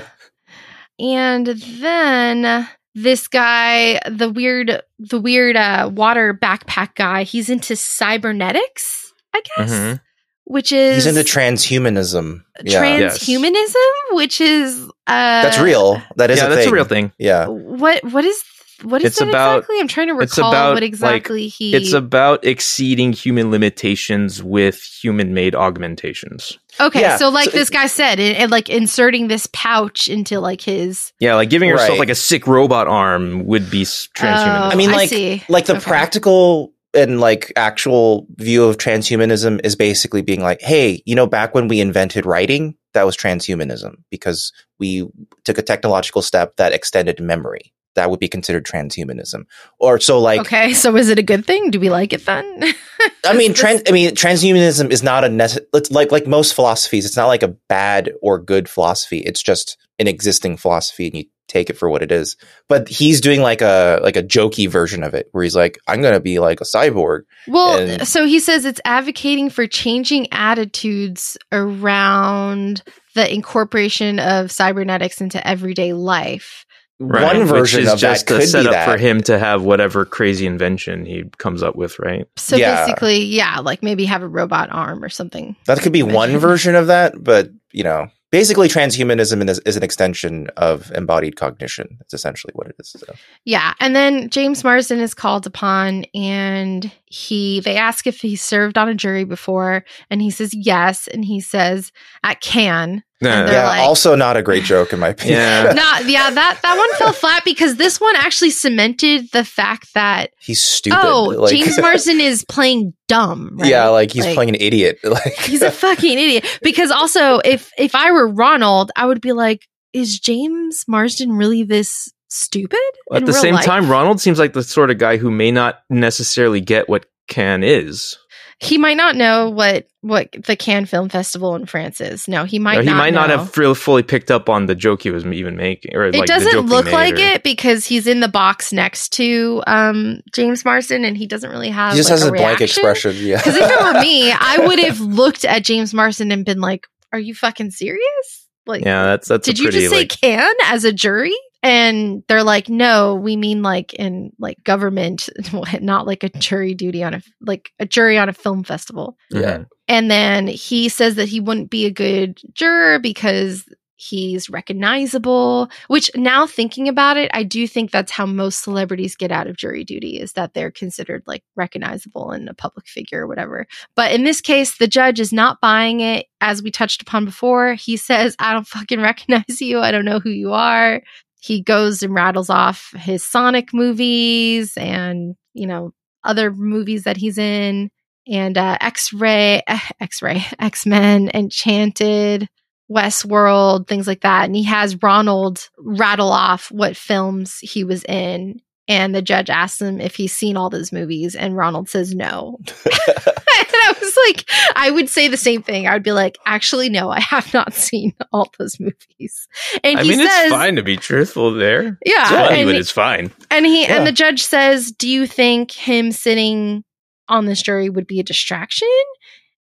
and then this guy, the weird, the weird uh, water backpack guy, he's into cybernetics, I guess, Mhm. Which is He's into transhumanism. Yeah. Yes. transhumanism, which is uh, That's real. That is yeah, a that's thing. a real thing. Yeah. What what is what is It's that about- exactly? I'm trying to recall about, what like, exactly he. It's about exceeding human limitations with human-made augmentations. okay, yeah, so like so this guy said, and, and like inserting this pouch into like his. Yeah, like giving yourself Right. like a sick robot arm would be s- transhumanism. Oh, I mean, I like, see. like the Okay. practical and like actual view of transhumanism is basically being like, hey, you know, back when we invented writing, that was transhumanism because we took a technological step that extended memory. That would be considered transhumanism. Or so like okay, so is it a good thing? Do we like it then? I mean, trans. I mean, transhumanism is not a nece- it's like like most philosophies. It's not like a bad or good philosophy. It's just an existing philosophy, and you take it for what it is. But he's doing like a like a jokey version of it, where he's like, "I'm gonna be like a cyborg." Well, And- so he says it's advocating for changing attitudes around the incorporation of cybernetics into everyday life. Right, One version which is of that just could a be that. for him to have whatever crazy invention he comes up with, right? So Yeah. basically, yeah, like maybe have a robot arm or something. That could be one version of that, but you know, basically, transhumanism is, is an extension of embodied cognition. It's essentially what it is. So. Yeah, and then James Marsden is called upon, and he they ask if he served on a jury before, and he says yes, and he says at Cannes And Yeah, like- also not a great joke in my opinion. Yeah. Not yeah, that that one fell flat because this one actually cemented the fact that he's stupid. oh, Like- James Marsden is playing dumb. right? Yeah, like he's Like, playing an idiot. Like He's a fucking idiot. Because also, if if I were Ronald, I would be like, is James Marsden really this stupid? At in the real same life? time, Ronald seems like the sort of guy who may not necessarily get what Cannes is. he might not know what what the Cannes Film Festival in France is. No, he might Or he not might not have really fully picked up on the joke he was even making, or It like the doesn't joke look like or- it because he's in the box next to um, James Marsden, and he doesn't really have. he just like, has a, blank reaction. expression. Yeah. Because if it were me, I would have looked at James Marsden and been like, "Are you fucking serious? Like, Yeah, that's that's did a you pretty just say like Cannes as a jury?" And they're like, "No, we mean like in like government, not like a jury duty on a like a jury on a film festival." Yeah. And then he says that he wouldn't be a good juror because he's recognizable, which now thinking about it, I do think that's how most celebrities get out of jury duty is that they're considered like recognizable and a public figure or whatever. But in this case, the judge is not buying it. As we touched upon before, he says, I don't fucking recognize you. I don't know who you are. He goes and rattles off his Sonic movies and, you know, other movies that he's in and uh, X-Ray, eh, X-Ray, X-Men, Enchanted, Westworld, things like that. And he has Ronald rattle off what films he was in. And the judge asks him if he's seen all those movies, and Ronald says no. and I was like, I would say the same thing. I would be like, actually, no, I have not seen all those movies. And I mean, says, it's fine to be truthful there. yeah, It's funny, and but it's fine. and he Yeah. and the judge says, "Do you think him sitting on this jury would be a distraction?"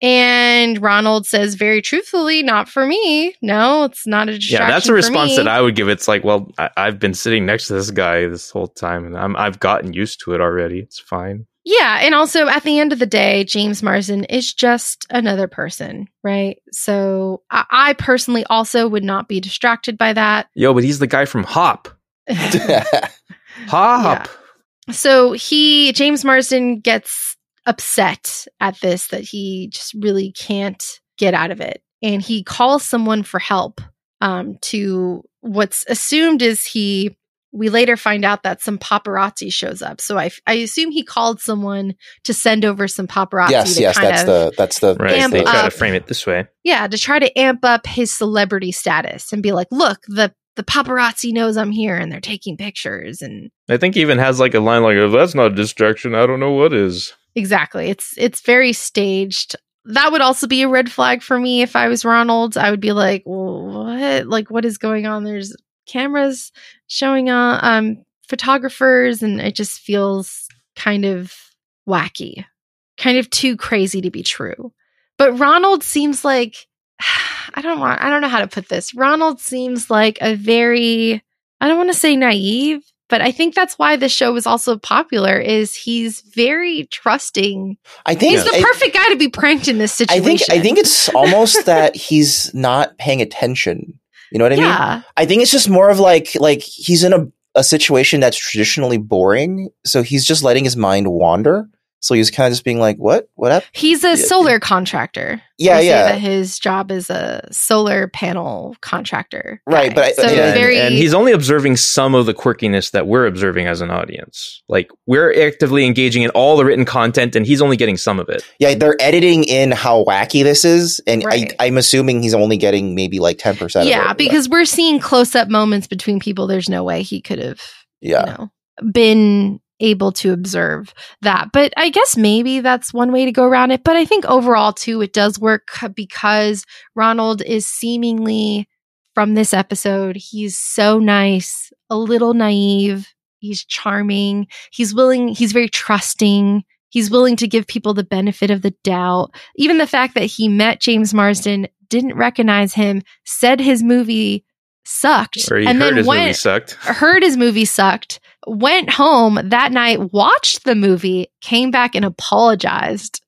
And Ronald says very truthfully, "Not for me. No, it's not a distraction." Yeah, that's a response that I would give. It's like, well, I, I've been sitting next to this guy this whole time, and I'm I've gotten used to it already. It's fine. Yeah, and also at the end of the day, James Marsden is just another person, right? So I, I personally also would not be distracted by that. Yo, but he's the guy from Hop. Hop. So he, James Marsden, gets upset at this that he just really can't get out of it. And he calls someone for help um, to what's assumed is he. We later find out that some paparazzi shows up. So I, I assume he called someone to send over some paparazzi. yes, to yes, kind that's of, the that's the Right. Amp They try up. to frame it this way. yeah, to try to amp up his celebrity status and be like, look, the the paparazzi knows I'm here and they're taking pictures and I think he even has like a line like, "If that's not a distraction, I don't know what is." Exactly. It's it's very staged. That would also be a red flag for me if I was Ronald. I would be like, what? Like, what is going on? There's cameras showing on um photographers, and it just feels kind of wacky, kind of too crazy to be true. But Ronald seems like I don't want I don't know how to put this. Ronald seems like a very I don't want to say naive, but I think that's why the show was also popular is he's very trusting. I think He's the I- perfect guy to be pranked in this I situation. think I think it's almost that he's not paying attention. You know what I mean? yeah. I think it's just more of like like he's in a a situation that's traditionally boring, so he's just letting his mind wander. So he's kind of just being like, "What? What happened?" He's a Yeah. solar contractor. Yeah, They say yeah. That his job is a solar panel contractor. Right, guy. but I- so yeah, and, very and he's only observing some of the quirkiness that we're observing as an audience. Like we're actively engaging in all the written content, and he's only getting some of it. Yeah, they're editing in how wacky this is, and Right. I, I'm assuming he's only getting maybe like ten percent. yeah, because we're seeing close up moments between people. There's no way he could have yeah, you know, been able to observe that. But I guess maybe that's one way to go around it. But I think overall, too, it does work because Ronald is seemingly from this episode, he's so nice, a little naive, he's charming, he's willing, he's very trusting. He's willing to give people the benefit of the doubt. Even the fact that he met James Marsden, didn't recognize him, said his movie sucked, and heard then his movie went sucked. heard his movie sucked, went home that night, watched the movie, came back and apologized.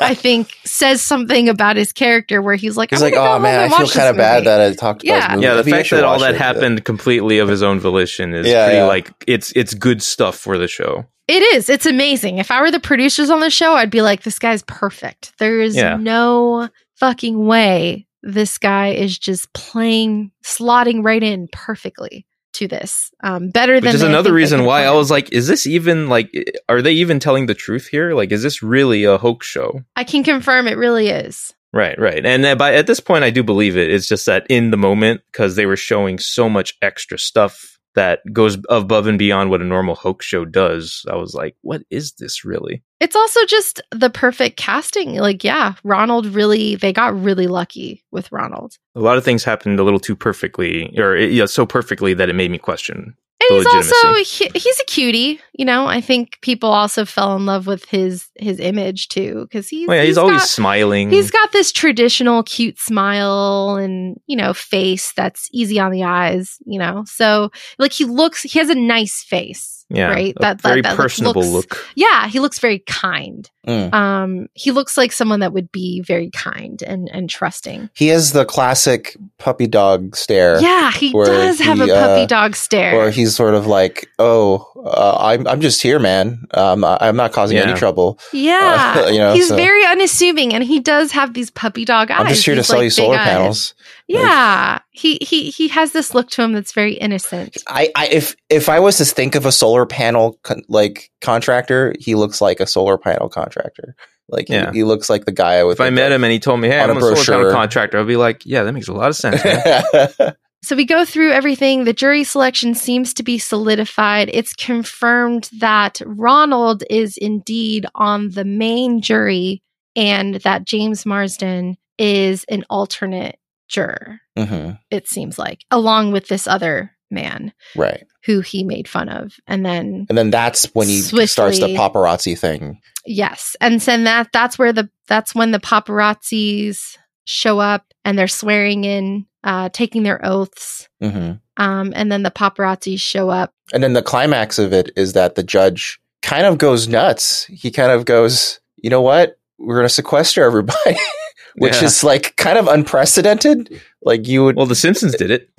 I think says something about his character where he's like, he's I'm like, gonna go "Oh home man, I and feel kind of bad that I talked about Yeah. this movie. Yeah, the Maybe fact that all that it." happened completely of his own volition is Yeah, pretty yeah. like it's it's good stuff for the show. It is. It's amazing. If I were the producers on the show, I'd be like, this guy's perfect. There is Yeah. no fucking way this guy is just playing, slotting right in perfectly to this. Um, better than Which is another reason why I was like, is this even like are they even telling the truth here? Like is this really a hoax show? I can confirm it really is. Right, right. And uh, by at this point I do believe it. It's just that in the moment cuz they were showing so much extra stuff that goes above and beyond what a normal hoax show does. I was like, what is this really? It's also just the perfect casting. Like, yeah, Ronald really, they got really lucky with Ronald. A lot of things happened a little too perfectly or yeah, so perfectly that it made me question. And he's also, he, he's a cutie. You know, I think people also fell in love with his, his image too. Cause he's, Oh, yeah, he's, always got- smiling. He's got this traditional cute smile and, you know, face that's easy on the eyes, you know? So, like, he looks, he has a nice face. Yeah, right? a That- that- very that personable looks- look. Yeah, he looks very kind. Mm. Um, he looks like someone that would be very kind and, and trusting. He has the classic puppy dog stare. Yeah, he where does have a puppy uh, dog stare. Or he's sort of like, "Oh, uh, I'm I'm just here, man. Um, I- I'm not causing any trouble. yeah, uh, you know, he's so- very unassuming, and he does have these puppy dog eyes. I'm just here to sell like, you big solar eyes. panels." Yeah, he he he has this look to him that's very innocent. I, I if if I was to think of a solar panel con- like contractor, he looks like a solar panel contractor. Like Yeah. he, he looks like the guy with. If I met him and he told me, "Hey, I'm a a solar panel contractor," I'd be like, "Yeah, that makes a lot of sense." So we go through everything. The jury selection seems to be solidified. It's confirmed that Ronald is indeed on the main jury and that James Marsden is an alternate juror, hmm it seems like, along with this other man Right. who he made fun of. And then And then that's when he starts the paparazzi thing. Yes. And then that that's where the that's when the paparazzis show up and they're swearing in, uh, taking their oaths. hmm Um, and then the paparazzis show up. And then the climax of it is that the judge kind of goes nuts. He kind of goes, you know what? We're going to sequester everybody, which Yeah. is like kind of unprecedented. Like you would. Well, The Simpsons did it.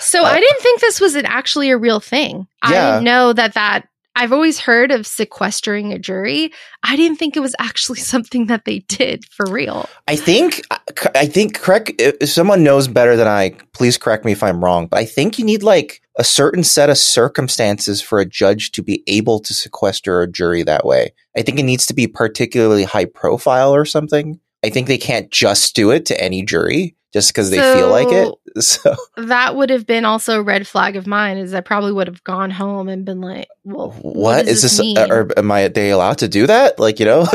So Uh, I didn't think this was an, actually a real thing. I Yeah. didn't know that that I've always heard of sequestering a jury. I didn't think it was actually something that they did for real. I think, I think, correct. If if someone knows better than I, please correct me if I'm wrong. But I think you need like a certain set of circumstances for a judge to be able to sequester a jury that way. I think it needs to be particularly high profile or something. I think they can't just do it to any jury just because they feel like it. So That would have been also a red flag of mine is I probably would have gone home and been like, well, what does is this? mean? or am I? They allowed to do that? Like you know?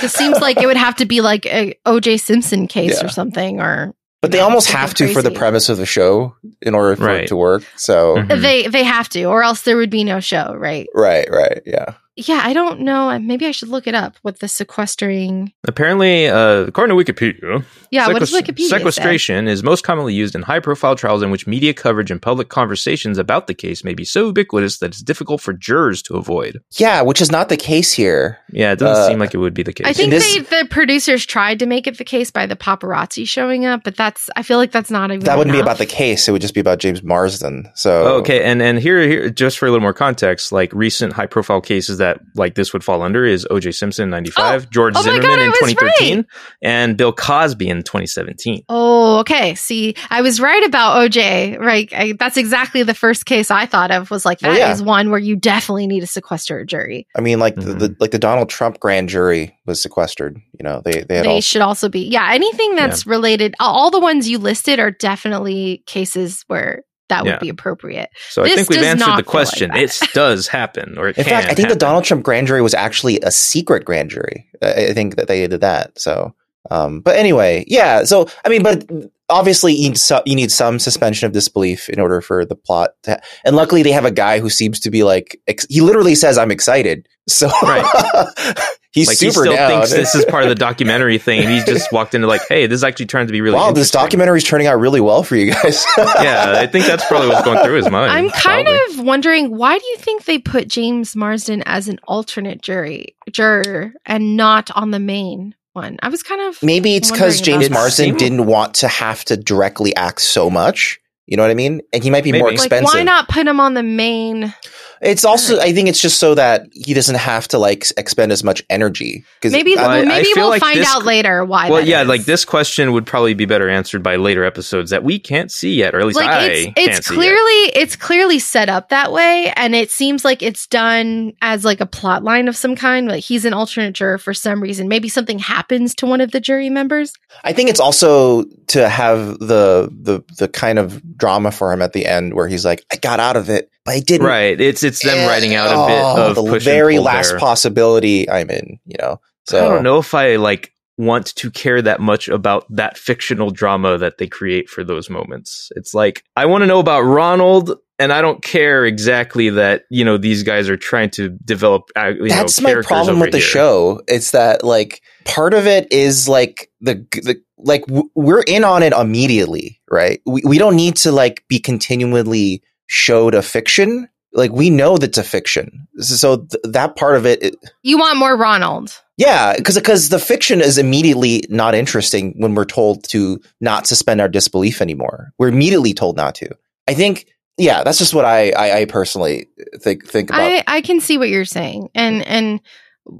It seems like it would have to be like a OJ Simpson case Yeah. or something, or but they No, almost have to for the premise of the show in order for it to work. So Mhm. they they have to, or else there would be no show, right? right, right, yeah. Yeah, I don't know. Maybe I should look it up. What the sequestering? Apparently, uh, according to Wikipedia, Yeah, what does sequest- Wikipedia say? sequestration is most commonly used in high profile trials in which media coverage and public conversations about the case may be so ubiquitous that it's difficult for jurors to avoid. Yeah, which is not the case here. Yeah, it doesn't Uh, seem like it would be the case. I think this- they, the producers tried to make it the case by the paparazzi showing up, but that's I feel like that's not even That wouldn't be about the case. It would just be about James Marsden. So Oh, okay, and and here here just for a little more context, like recent high profile cases that like this would fall under is O.J. Simpson ninety five, George oh Zimmerman God, in was twenty thirteen, and Bill Cosby in twenty seventeen. Oh, okay. See, I was right about OJ. Right, I, that's exactly the first case I thought of. Was like that Well, is one where you definitely need to sequester a jury. I mean, like Mhm. the, the like the Donald Trump grand jury was sequestered. You know, they they had They all should also be, yeah. Anything that's related, all the ones you listed are definitely cases where that would Yeah. be appropriate. So I think we've answered the feel like question. it does happen, or it In can. fact, I think happen. the Donald Trump grand jury was actually a secret grand jury. I I think that they did that. So, um, but anyway, yeah. So, I mean, but obviously you need, some, you need some suspension of disbelief in order for the plot to, and luckily they have a guy who seems to be like, ex- he literally says, I'm excited. So he's like he still down. thinks this is part of the documentary thing, and he's just walked into like, hey, this is actually turned to be really. wow, this documentary is turning out really well for you guys. yeah, I think that's probably what's going through his mind. I'm kind probably. of wondering why do you think they put James Marsden as an alternate jury juror and not on the main one? I was kind of Maybe it's because James. Marsden didn't want to have to directly act so much. You know what I mean? And he might be more Maybe. like, expensive. why not put him on the main? It's also, I think it's just so that he doesn't have to like expend as much energy. Because Maybe Well, I- I maybe feel we'll like find this- out later why. Well, that yeah, is. like this question would probably be better answered by later episodes that we can't see yet, or at least like I it's can't it's see clearly yet. it's clearly set up that way and it seems like it's done as like a plot line of some kind like he's an alternate juror for some reason maybe something happens to one of the jury members I think it's also to have the the the kind of drama for him at the end where he's like, I got out of it, but I didn't. Right, it's it's them Eh, writing out a bit oh, of the and very last there. possibility I'm in. You know, so I don't know if I like want to care that much about that fictional drama that they create for those moments. It's like I want to know about Ronald, and I don't care exactly that you know these guys are trying to develop. uh, You That's know, my problem with the here. show. It's that like part of it is like the the like w- we're in on it immediately, right? We we don't need to like be continually showed a fiction. Like we know that's a fiction, so th- that part of it, it you want more ronald yeah, because because the fiction is immediately not interesting when we're told to not suspend our disbelief anymore. We're immediately told not to. I think, yeah, that's just what I I, I personally think think about. i i can see what you're saying and and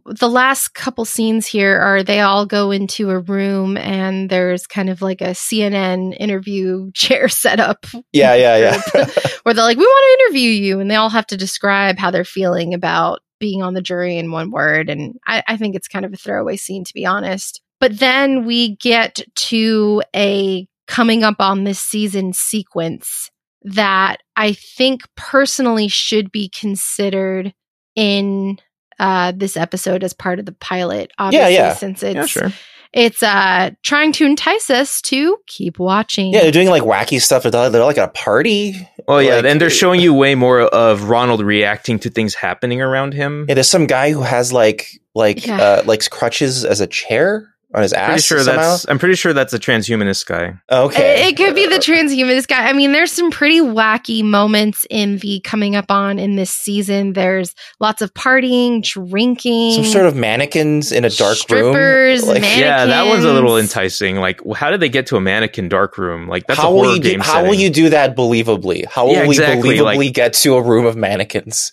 the last couple scenes here are they all go into a room and there's kind of like a cnn interview chair set up yeah, yeah, yeah. where they're like, we want to interview you. And they all have to describe how they're feeling about being on the jury in one word. And I, I think it's kind of a throwaway scene, to be honest. But then we get to a coming up on this season sequence that I think personally should be considered in uh, this episode as part of the pilot. Obviously, yeah. since it's yeah, sure. it's uh trying to entice us to keep watching. Yeah, they're doing like wacky stuff. They're, they're like at a party. Well, yeah, Like- and they're showing you way more of Ronald reacting to things happening around him. Yeah, there's some guy who has like like Yeah. uh like crutches as a chair on his ass. pretty sure somehow. that's. I'm pretty sure that's a transhumanist guy. Oh, okay. It, it could be the transhumanist guy. I mean, there's some pretty wacky moments in the coming up on in this season. There's lots of partying, drinking, some sort of mannequins in a dark strippers, room. Like. Yeah, that one's a little enticing. Like, how did they get to a mannequin dark room? Like, that's how a will horror you do, game. how will you do that believably? How will Yeah, we believably like- get to a room of mannequins?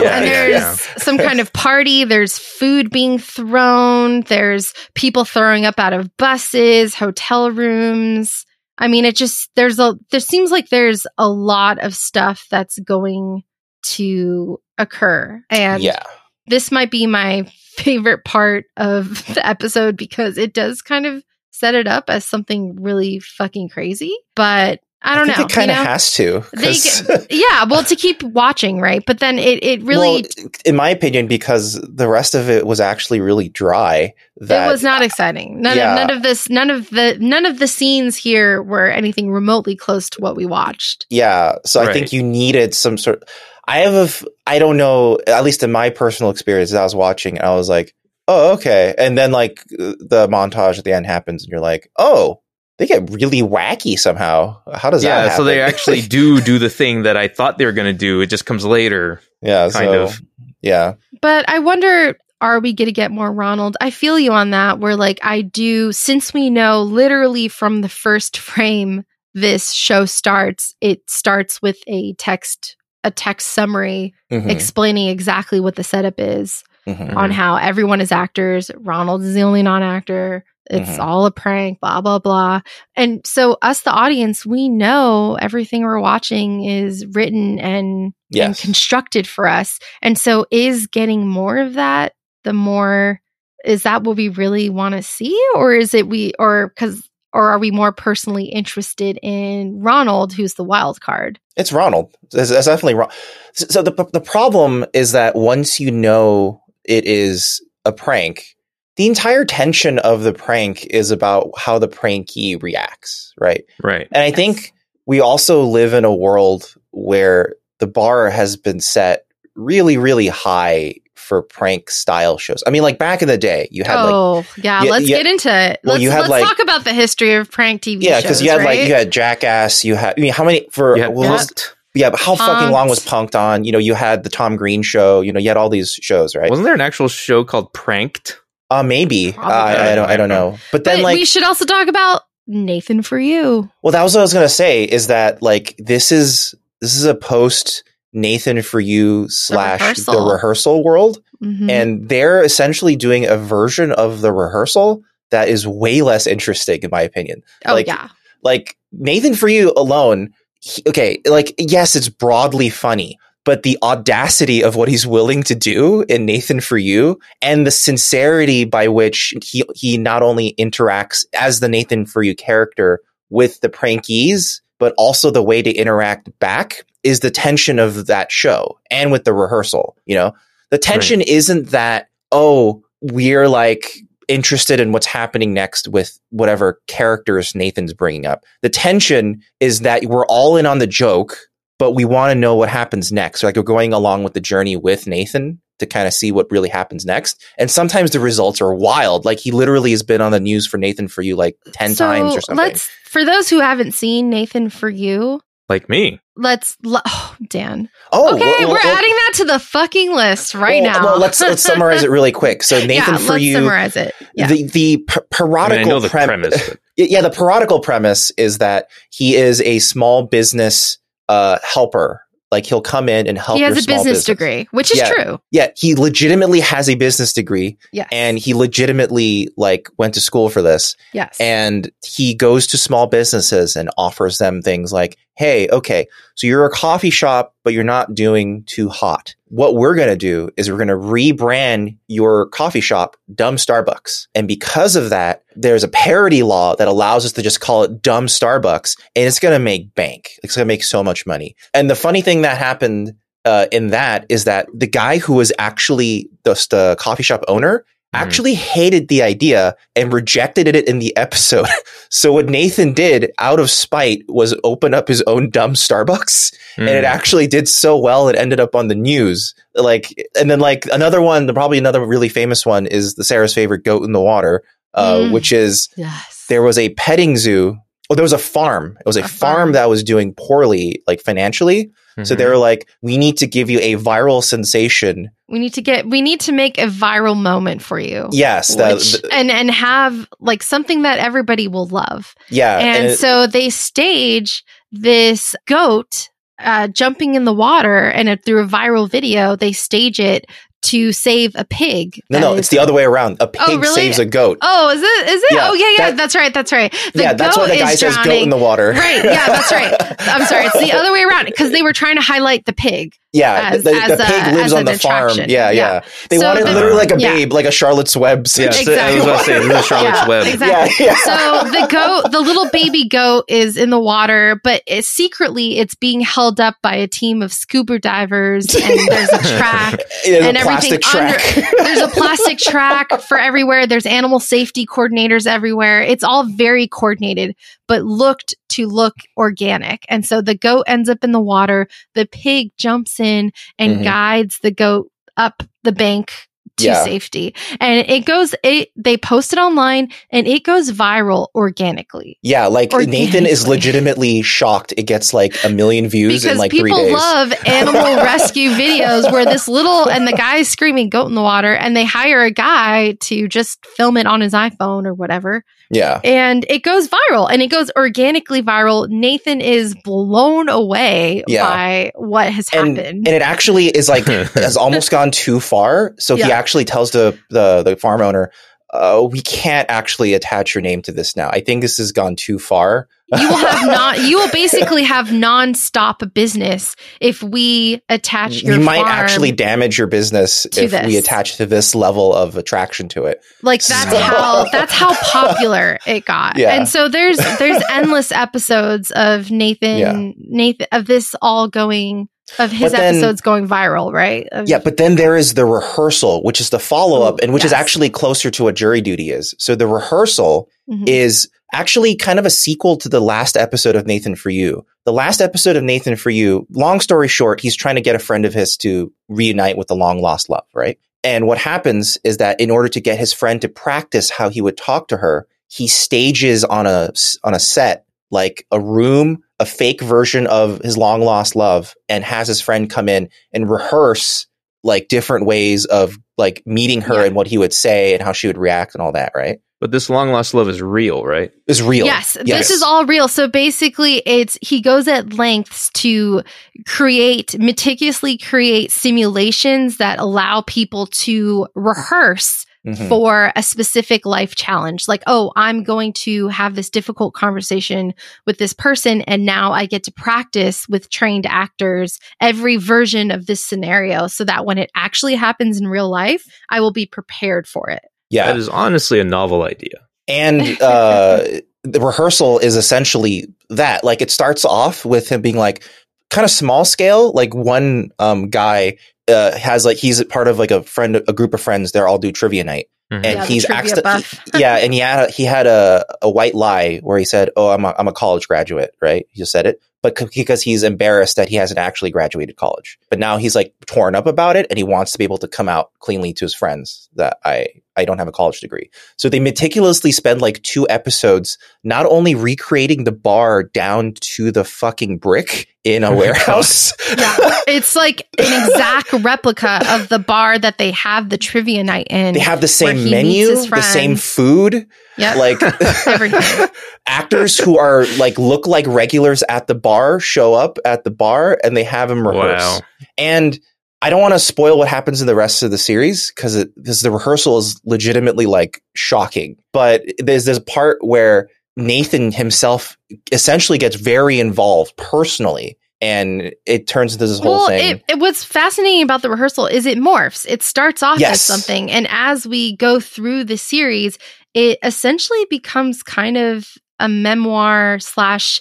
Yeah, and yeah, there's yeah. some kind of party. There's food being thrown. There's people throwing up out of buses, hotel rooms. I mean, it just there's a there seems like there's a lot of stuff that's going to occur, and yeah. this might be my favorite part of the episode because it does kind of set it up as something really fucking crazy. But I don't think know. It kind of you know? has to. They 'cause- yeah, well, to keep watching, right? But then it it really well, in my opinion, because the rest of it was actually really dry. That it was not exciting. None Yeah. of none of this none of the none of the scenes here were anything remotely close to what we watched. Yeah. So I think you needed some sort. I have a. f- I don't know. At least in my personal experience, I was watching. And I was like, oh, okay. And then like the montage at the end happens, and you're like, oh, they get really wacky somehow. How does that? Yeah, so they actually do do the thing that I thought they were going to do. It just comes later. yeah, kind so, of. Yeah. But I wonder are we going to get more Ronald? I feel you on that. Where like I do since we know literally from the first frame this show starts, it starts with a text a text summary Mhm, explaining exactly what the setup is. mhm. on how everyone is actors. Ronald is the only non actor. It's Mhm. all a prank, blah, blah, blah. And so, us, the audience, we know everything we're watching is written and, and constructed for us. And so, is getting more of that the more, is that what we really want to see? Or is it we, or because, or are we more personally interested in Ronald, who's the wild card? It's Ronald. That's, it's definitely wrong. So so the the problem is that once you know it is a prank, the entire tension of the prank is about how the prankee reacts, right? Right. And I Yes. think we also live in a world where the bar has been set really, really high for prank style shows. I mean, like back in the day, you had like oh, yeah, Yeah, Let's yeah. get into it. Well, Let's, you had, let's like- talk about the history of prank TV yeah, shows. because you had like you had Jackass, you had I mean, how many for Yeah, what was- yeah, but how fucking long was Punk'd on? You know, you had the Tom Green show. You know, you had all these shows, right? Wasn't there an actual show called Pranked? Uh, maybe. Uh, I, I don't. I don't know. But then, but like, we should also talk about Nathan for you. well, that was what I was gonna say. Is that like this is this is a post Nathan for you slash the rehearsal. rehearsal, world, Mhm. and they're essentially doing a version of the rehearsal that is way less interesting, in my opinion. oh like- yeah, Like Nathan for you alone. he- okay, like yes, it's broadly funny. But the audacity of what he's willing to do in Nathan for You and the sincerity by which he he not only interacts as the Nathan for You character with the prankies, but also the way to interact back is the tension of that show and with the rehearsal. You know, the tension isn't that, oh, we're like interested in what's happening next with whatever characters Nathan's bringing up. The tension is that we're all in on the joke, but we want to know what happens next. Like we're going along with the journey with Nathan to kind of see what really happens next. And sometimes the results are wild. Like he literally has been on the news for Nathan for you like 10 so times or something. let's for those who haven't seen Nathan for you. Like me. Let's oh Dan. oh, okay, well, we're well, adding that to the fucking list right well, now. Well, let's let's summarize it really quick. So Nathan yeah, for let's you summarize it. Yeah. the the p- I, mean, I parodical know the prem- premise. but- yeah, the parodical premise is that he is a small business uh, helper. Like he'll come in and help. he has a small business, degree, which is Yeah. true. Yeah, he legitimately has a business degree, Yes. and he legitimately like went to school for this. yes. And he goes to small businesses and offers them things like, hey, okay, so you're a coffee shop, but you're not doing too hot. What we're going to do is we're going to rebrand your coffee shop Dumb Starbucks. And because of that, there's a parody law that allows us to just call it Dumb Starbucks and it's going to make bank. It's going to make so much money. And the funny thing that happened uh, in that is that the guy who was actually just the coffee shop owner. Actually hated the idea and rejected it in the episode. so what Nathan did out of spite was open up his own dumb Starbucks and it Mm. actually did so well it ended up on the news. Like and then like another one, probably another really famous one is the Sara's favorite goat in the water, uh, Mm. which is Yes. there was a petting zoo. Oh, there was a farm. It was a, A farm. farm. that was doing poorly, like financially. So Mhm. they were like, we need to give you a viral sensation. we need to get we need to make a viral moment for you. Yes, that, Which- th- and and have like something that everybody will love. yeah, and it- so they stage this goat uh, jumping in the water, and it, through a viral video, they stage it to save a pig. no, no, is- it's the other way around. A oh, pig Oh, really? saves a goat. Oh, is it? Is it? Yeah, oh, yeah, yeah. that- that's right. That's right. The yeah, that's why goat the guy says goat drowning. in the water. Right. Yeah, that's right. I'm sorry. It's the other way around because they were trying to highlight the pig. Yeah, as- the, the as a- pig lives on an the farm. Yeah, yeah. Yeah. They So wanted the- literally like a yeah. babe, like a Charlotte's Web. Yeah, situation. so I was about to say, this is Charlotte's Yeah, Web. exactly. Yeah, yeah. So the goat, the little baby goat, is in the water, but it, secretly it's being held up by a team of scuba divers, and there's a track. There's and a everything plastic track. There's a plastic track for everywhere. There's animal safety coordinators everywhere. It's all very coordinated, but looked to look organic. And so the goat ends up in the water. The pig jumps and Mhm. guides the goat up the bank to Yeah. safety. And it goes, it, they post it online and it goes viral organically. yeah, like Nathan is legitimately shocked. It gets like a million views because in like three people days. love animal rescue videos where this little and the guy's screaming goat in the water and they hire a guy to just film it on his iPhone or whatever yeah, and it goes viral and it goes organically viral Nathan is blown away Yeah. by what has and happened and it actually is like has almost gone too far. So he actually tells the the the farm owner, uh, "We can't actually attach your name to this now. I think this has gone too far." you will have not you will basically have non-stop business if we attach your we might actually damage your business if we attach to this level of attraction to it. like that's So- how that's how popular it got Yeah. and so there's there's endless episodes of nathan Yeah. nathan of this all going of his then- episodes going viral right Of- Yeah, but then there is the rehearsal, which is the follow up, and which is actually closer to what jury duty is. So the rehearsal Mhm. is actually kind of a sequel to the last episode of Nathan for You. The last episode of Nathan for You, long story short, he's trying to get a friend of his to reunite with a long lost love, right? And what happens is that in order to get his friend to practice how he would talk to her, he stages on a on a set like a room, a fake version of his long lost love and has his friend come in and rehearse like different ways of like meeting her Yeah. and what he would say and how she would react and all that, right? But this long lost love is real, right? Is real. Yes, this is all real. So basically, it's he goes at lengths to create meticulously create simulations that allow people to rehearse Mhm. for a specific life challenge. Like, oh, I'm going to have this difficult conversation with this person, and now I get to practice with trained actors every version of this scenario so that when it actually happens in real life, I will be prepared for it. Yeah. That is honestly a novel idea. and uh, the rehearsal is essentially that. Like it starts off with him being like kind of small scale. Like one um, guy uh, has like he's part of like a friend, a group of friends. They're all do trivia night, Mhm. and Yeah, he's trivia he- yeah, and he had a, he had a, a white lie where he said, "Oh, I'm a, I'm a college graduate," right? He just said it, but c- because he's embarrassed that he hasn't actually graduated college. But now he's like torn up about it, and he wants to be able to come out cleanly to his friends that I I don't have a college degree. So they meticulously spend like two episodes not only recreating the bar down to the fucking brick in a warehouse. Yeah. It's like an exact replica of the bar that they have the trivia night in. They have the same menu, the same food, Yep. like Everything. actors who are like look like regulars at the bar show up at the bar and they have them rehearse. Wow. And I don't want to spoil what happens in the rest of the series because because the rehearsal is legitimately like shocking. But there's this part where Nathan himself essentially gets very involved personally. And it turns into this whole well, thing. It, it, what's fascinating about the rehearsal is it morphs. It starts off Yes. as something, and as we go through the series, it essentially becomes kind of a memoir slash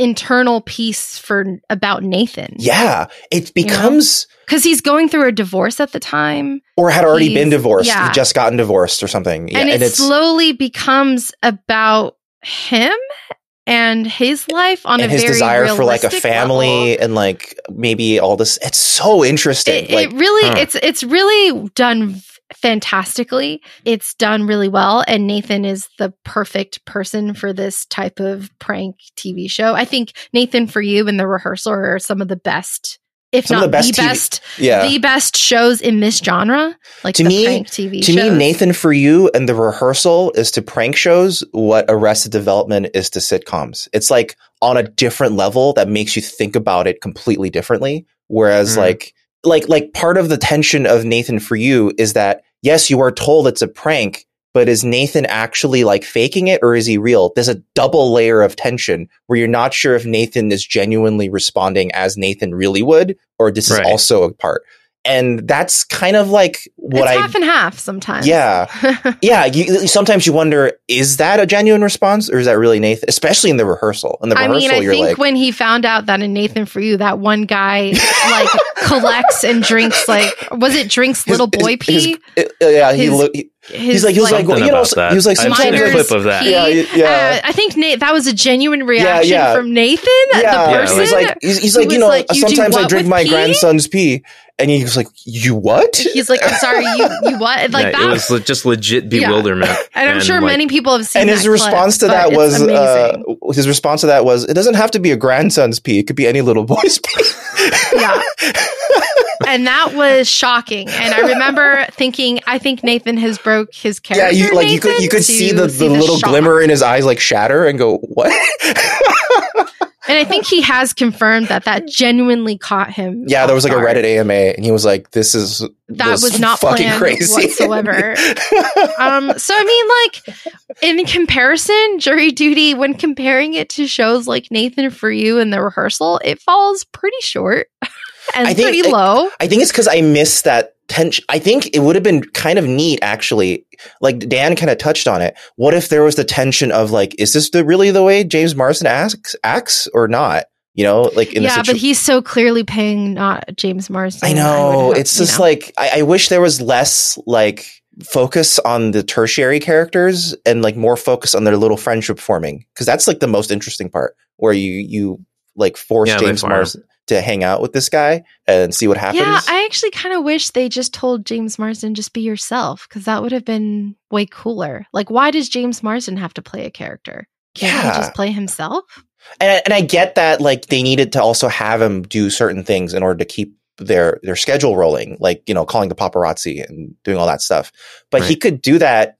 internal piece for about Nathan. yeah, it becomes, because he's going through a divorce at the time, or had already He's- been divorced, yeah. he just gotten divorced or something. Yeah, and it slowly becomes about him and his life on and a his very desire for like a family level. and like maybe all this. It's so interesting. It, like, it really, huh. it's it's really done fantastically. It's done really well, and Nathan is the perfect person for this type of prank TV show. I think Nathan for you and the rehearsal are some of the best, if Some not the best the best, yeah. the best shows in this genre, like To the me- prank TV. to me. Nathan for you and the rehearsal is to prank shows what Arrested Development is to sitcoms. It's like on a different level that makes you think about it completely differently. Whereas Mm. like like like part of the tension of Nathan for you is that yes, you are told it's a prank, but is Nathan actually like faking it or is he real? There's a double layer of tension where you're not sure if Nathan is genuinely responding as Nathan really would, or this Right. is also a part. And that's kind of like what I it's I half and half sometimes. Yeah. yeah, you, sometimes you wonder, is that a genuine response or is that really Nathan? Especially in the rehearsal. In the I rehearsal, mean, I you're think like, when he found out that in Nathan for you, that one guy like collects and drinks like was it drinks his- little boy his- pee? his- uh, yeah, he his- look, he- His, he's like, he was like, Something you know, that. he was like, I've seen a like, Minors clip of that. pee. Yeah, yeah. Uh, I think Nate, that was a genuine reaction yeah. from Nathan, yeah, the Yeah, person. he's like, he's, he's like, you know, like, "You sometimes I drink my pee?" grandson's pee, and he was like, you what? He's like, I'm sorry, you, you what? Like Yeah, that. it was le- just legit Yeah. bewilderment. and I'm sure like, many people have seen and that his clip, response to that was, uh, his response to that was, it doesn't have to be a grandson's pee; it could be any little boy's pee. yeah. and that was shocking. And I remember thinking, I think Nathan has broke his yeah, character. you like you could you could see the, the little shock. glimmer in his eyes like shatter and go what? And I think he has confirmed that that genuinely caught him. yeah, there was like a. Reddit AMA, and he was like, "This is That this was not fucking crazy whatsoever. Um, so I mean, like in comparison, jury duty, when comparing it to shows like Nathan for You and the rehearsal, it falls pretty short and I think pretty it- low. I think it's because I missed that tension. I think it would have been kind of neat, actually. Like Dan kind of touched on it. What if there was the tension of like, is this the, really the way James Marsden acts, acts or not? You know, like in the yeah, situ- but he's so clearly paying not James Marsden. I know hope, it's you just know. like I, I wish there was less like focus on the tertiary characters and like more focus on their little friendship forming because that's like the most interesting part where you you like force Yeah, James far. Marsden to hang out with this guy and see what happens. Yeah, I actually kind of wish they just told James Marsden just be yourself because that would have been way cooler. Like, why does James Marsden have to play a character? Can't Yeah. he just play himself? and I- and I get that like they needed to also have him do certain things in order to keep their their schedule rolling, like you know calling the paparazzi and doing all that stuff. But he could do that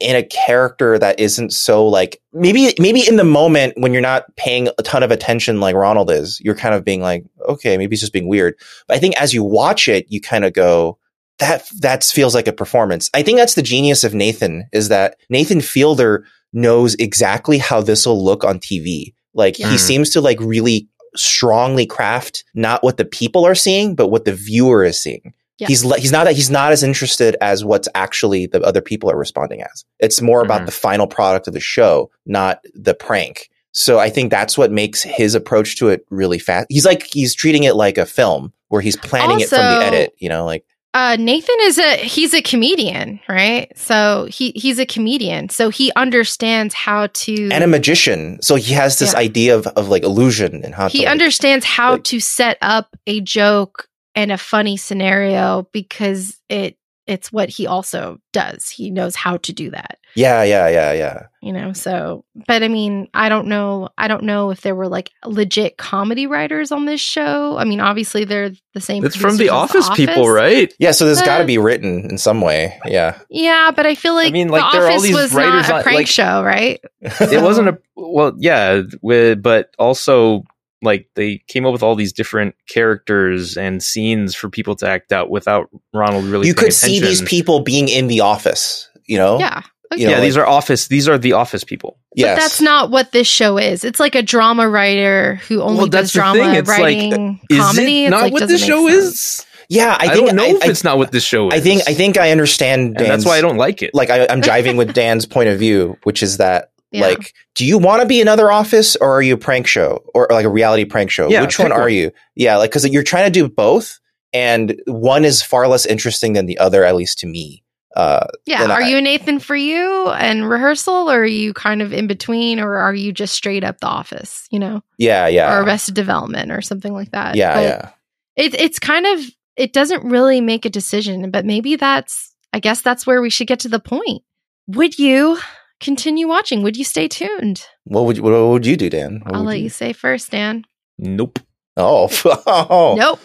in a character that isn't so like maybe maybe in the moment when you're not paying a ton of attention like Ronald is, you're kind of being like, okay, maybe he's just being weird. But I think as you watch it, you kind of go. That that feels like a performance. I think that's the genius of Nathan is that Nathan Fielder knows exactly how this will look on TV. Like Yeah. he mm. seems to like really strongly craft not what the people are seeing, but what the viewer is seeing. Yeah. He's le- he's not that he's not as interested as what's actually the other people are responding as. It's more about Mhm. the final product of the show, not the prank. So I think that's what makes his approach to it really fast. He's like he's treating it like a film where he's planning it from the edit. You know, like Uh, Nathan is a he's a comedian, right? So he he's a comedian, so he understands how to and a magician. So he has this Yeah. idea of, of like illusion and how he to like, understands how like- to set up a joke and a funny scenario because it it's what he also does. He knows how to do that. Yeah, yeah, yeah, yeah. You know, so but I mean, I don't know I don't know if there were like legit comedy writers on this show. I mean, obviously they're the same It's from producers the as office, people, right? Yeah, so there's got to be written in some way. Yeah. Yeah, but I feel like, I mean, The like, there are all these was writers not a on- prank like- show, right? It wasn't a well, yeah, with, but also like they came up with all these different characters and scenes for people to act out without Ronald really. you paying could see these people being in the office, you know? Yeah, you know, yeah, these like- are office. These are the office people. yes. But that's not what this show is. It's like a drama writer who only Well, does that's the drama thing. It's like, writing Is comedy. it It's not like, what doesn't this show sense. is? yeah. I I, think don't know I, if I- it's not what this show is. I think I think I understand. and that's why I don't like it. like I, I'm jiving with Dan's point of view, which is that Yeah. like, do you want to be another Office or are you a prank show or like a reality prank show? Yeah, which one are one. you? Yeah, like because you're trying to do both, and one is far less interesting than the other, at least to me. Uh, Yeah. Are I- you Nathan for you and rehearsal, or are you kind of in between, or are you just straight up the office, you know, yeah, yeah, or Arrested Development or something like that? yeah, But yeah. It, it's kind of, it doesn't really make a decision, but maybe that's, I guess that's where we should get to the point. Would you continue watching? Would you stay tuned? What would you, what would you do, Dan? What I'll would let you say first, Dan. nope. Oh, oh. Nope.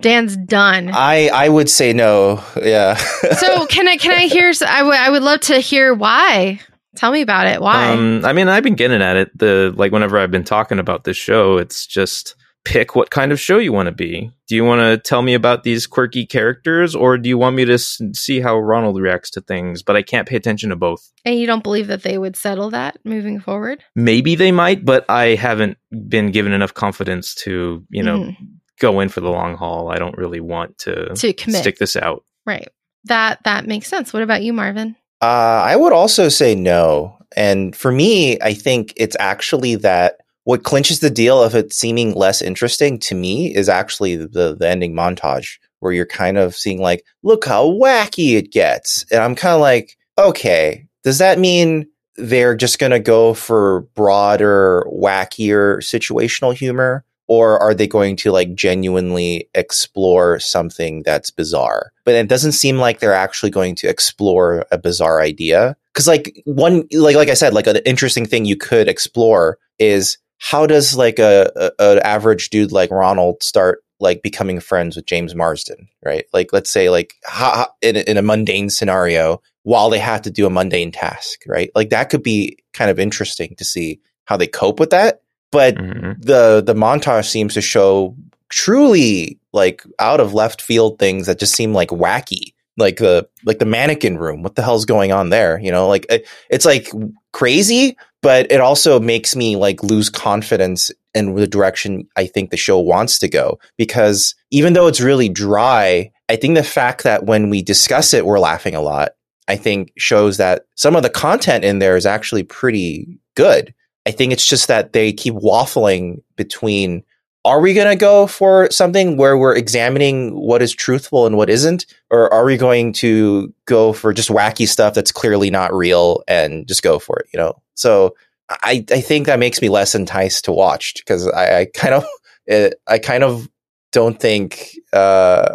Dan's done. I I would say no. Yeah. so can I can I hear s- I would I would love to hear why. Tell me about it. Why? Um, I mean, I've been getting at it. The like whenever I've been talking about this show, it's just pick what kind of show you want to be. Do you want to tell me about these quirky characters, or do you want me to s- see how Ronald reacts to things? But I can't pay attention to both. and you don't believe that they would settle that moving forward? Maybe they might, but I haven't been given enough confidence to you know Mhm. go in for the long haul. I don't really want to to commit. stick this out. Right. That that makes sense. What about you, Marvin? Uh, I would also say no. And for me, I think it's actually that what clinches the deal of it seeming less interesting to me is actually the, the ending montage where you're kind of seeing like, look how wacky it gets. And I'm kind of like, okay, does that mean they're just going to go for broader, wackier situational humor? Or are they going to like genuinely explore something that's bizarre? But it doesn't seem like they're actually going to explore a bizarre idea. Cause like one, like, like I said, like an interesting thing you could explore is how does like a, a an average dude like Ronald start like becoming friends with James Marsden, right? Like, let's say like how, in, a- in a mundane scenario while they have to do a mundane task, right? Like that could be kind of interesting to see how they cope with that. But Mhm. the the montage seems to show truly like out of left field things that just seem like wacky like the like the mannequin room what the hell's going on there you know like it, it's like crazy but it also makes me like lose confidence in the direction i think the show wants to go. Because even though it's really dry i think the fact that when we discuss it we're laughing a lot. I think shows that some of the content in there is actually pretty good. I think it's just that they keep waffling between are we going to go for something where we're examining what is truthful and what isn't? Or are we going to go for just wacky stuff that's clearly not real and just go for it, you know? So I, I think that makes me less enticed to watch because I, I kind of, eh, I kind of don't think, uh,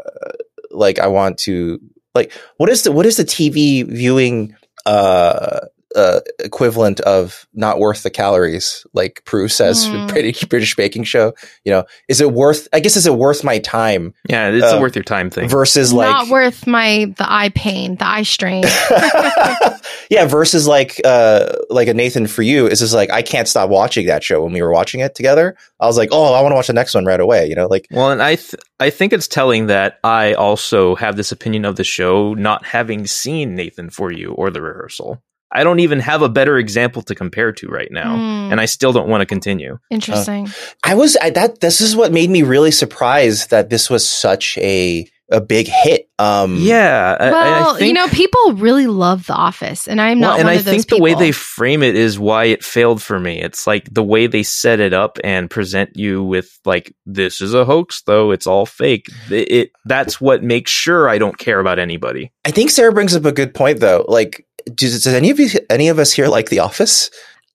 like I want to, like, what is the, what is the TV viewing, uh, uh, equivalent of not worth the calories, like Prue says, Hmm. British, British baking show. You know, is it worth? I guess is it worth my time Yeah, it's Uh, a worth your time thing. versus like Not worth my the eye pain, the eye strain. yeah, versus like uh like a Nathan for you is just like I can't stop watching that show when we were watching it together. I was like, oh, I want to watch the next one right away. You know, like Well, and I th- I think it's telling that I also have this opinion of the show not having seen Nathan for you or the rehearsal. I don't even have a better example to compare to right now, Hmm, and I still don't want to continue. interesting. I was I, that. This is what made me really surprised that this was such a a big hit. Um, Yeah, I- I, well, I think, you know, people really love The Office, and I'm well, not and one I of those think the way they frame it is why it failed for me. It's like the way they set it up and present you with like this is a hoax, though it's all fake. It, it that's what makes sure I don't care about anybody. I think Sara brings up a good point though. Like, does, does any of you any of us here like The Office?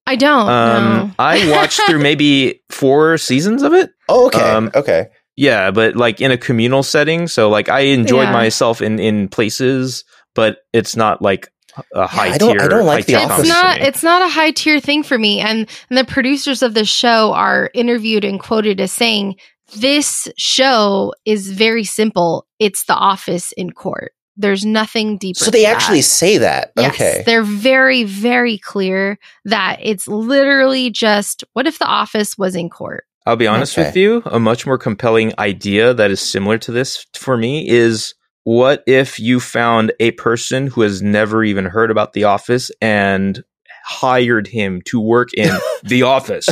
I don't Um, know. I watched through maybe four seasons of it. Oh, okay, Um, okay. Yeah, but like in a communal setting. So like I enjoyed Yeah. myself in in places, but it's not like a high I don't- tier. I don't like The tier it's Office not it's not a high tier thing for me and, and the producers of the show are interviewed and quoted as saying this show is very simple it's the office in court there's nothing deeper So they to actually that. say that. Yes, okay. they're very very clear that it's literally just what if the office was in court I'll be honest Okay. with you. A much more compelling idea that is similar to this for me is what if you found a person who has never even heard about The Office and hired him to work in The Office?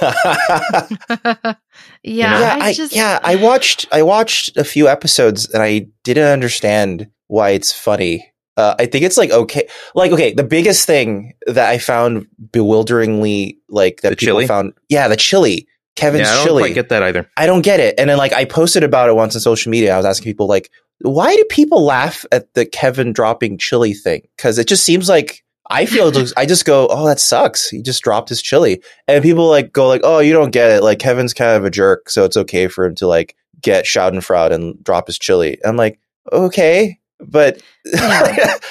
yeah, yeah, I I, just yeah, I watched I watched a few episodes and I didn't understand why it's funny. Uh, I think it's like okay, like okay. The biggest thing that I found bewilderingly like that The people chili? found, yeah, the chili, Kevin's yeah, I don't chili. quite get that either. I don't get it. And then like I posted about it once on social media. I was asking people like, why do people laugh at the Kevin dropping chili thing? Because it just seems like I feel I just go, oh, that sucks. He just dropped his chili, and people like go like, oh, you don't get it. Like Kevin's kind of a jerk, so it's okay for him to like get Schadenfreude and drop his chili. I'm like, okay, but Yeah.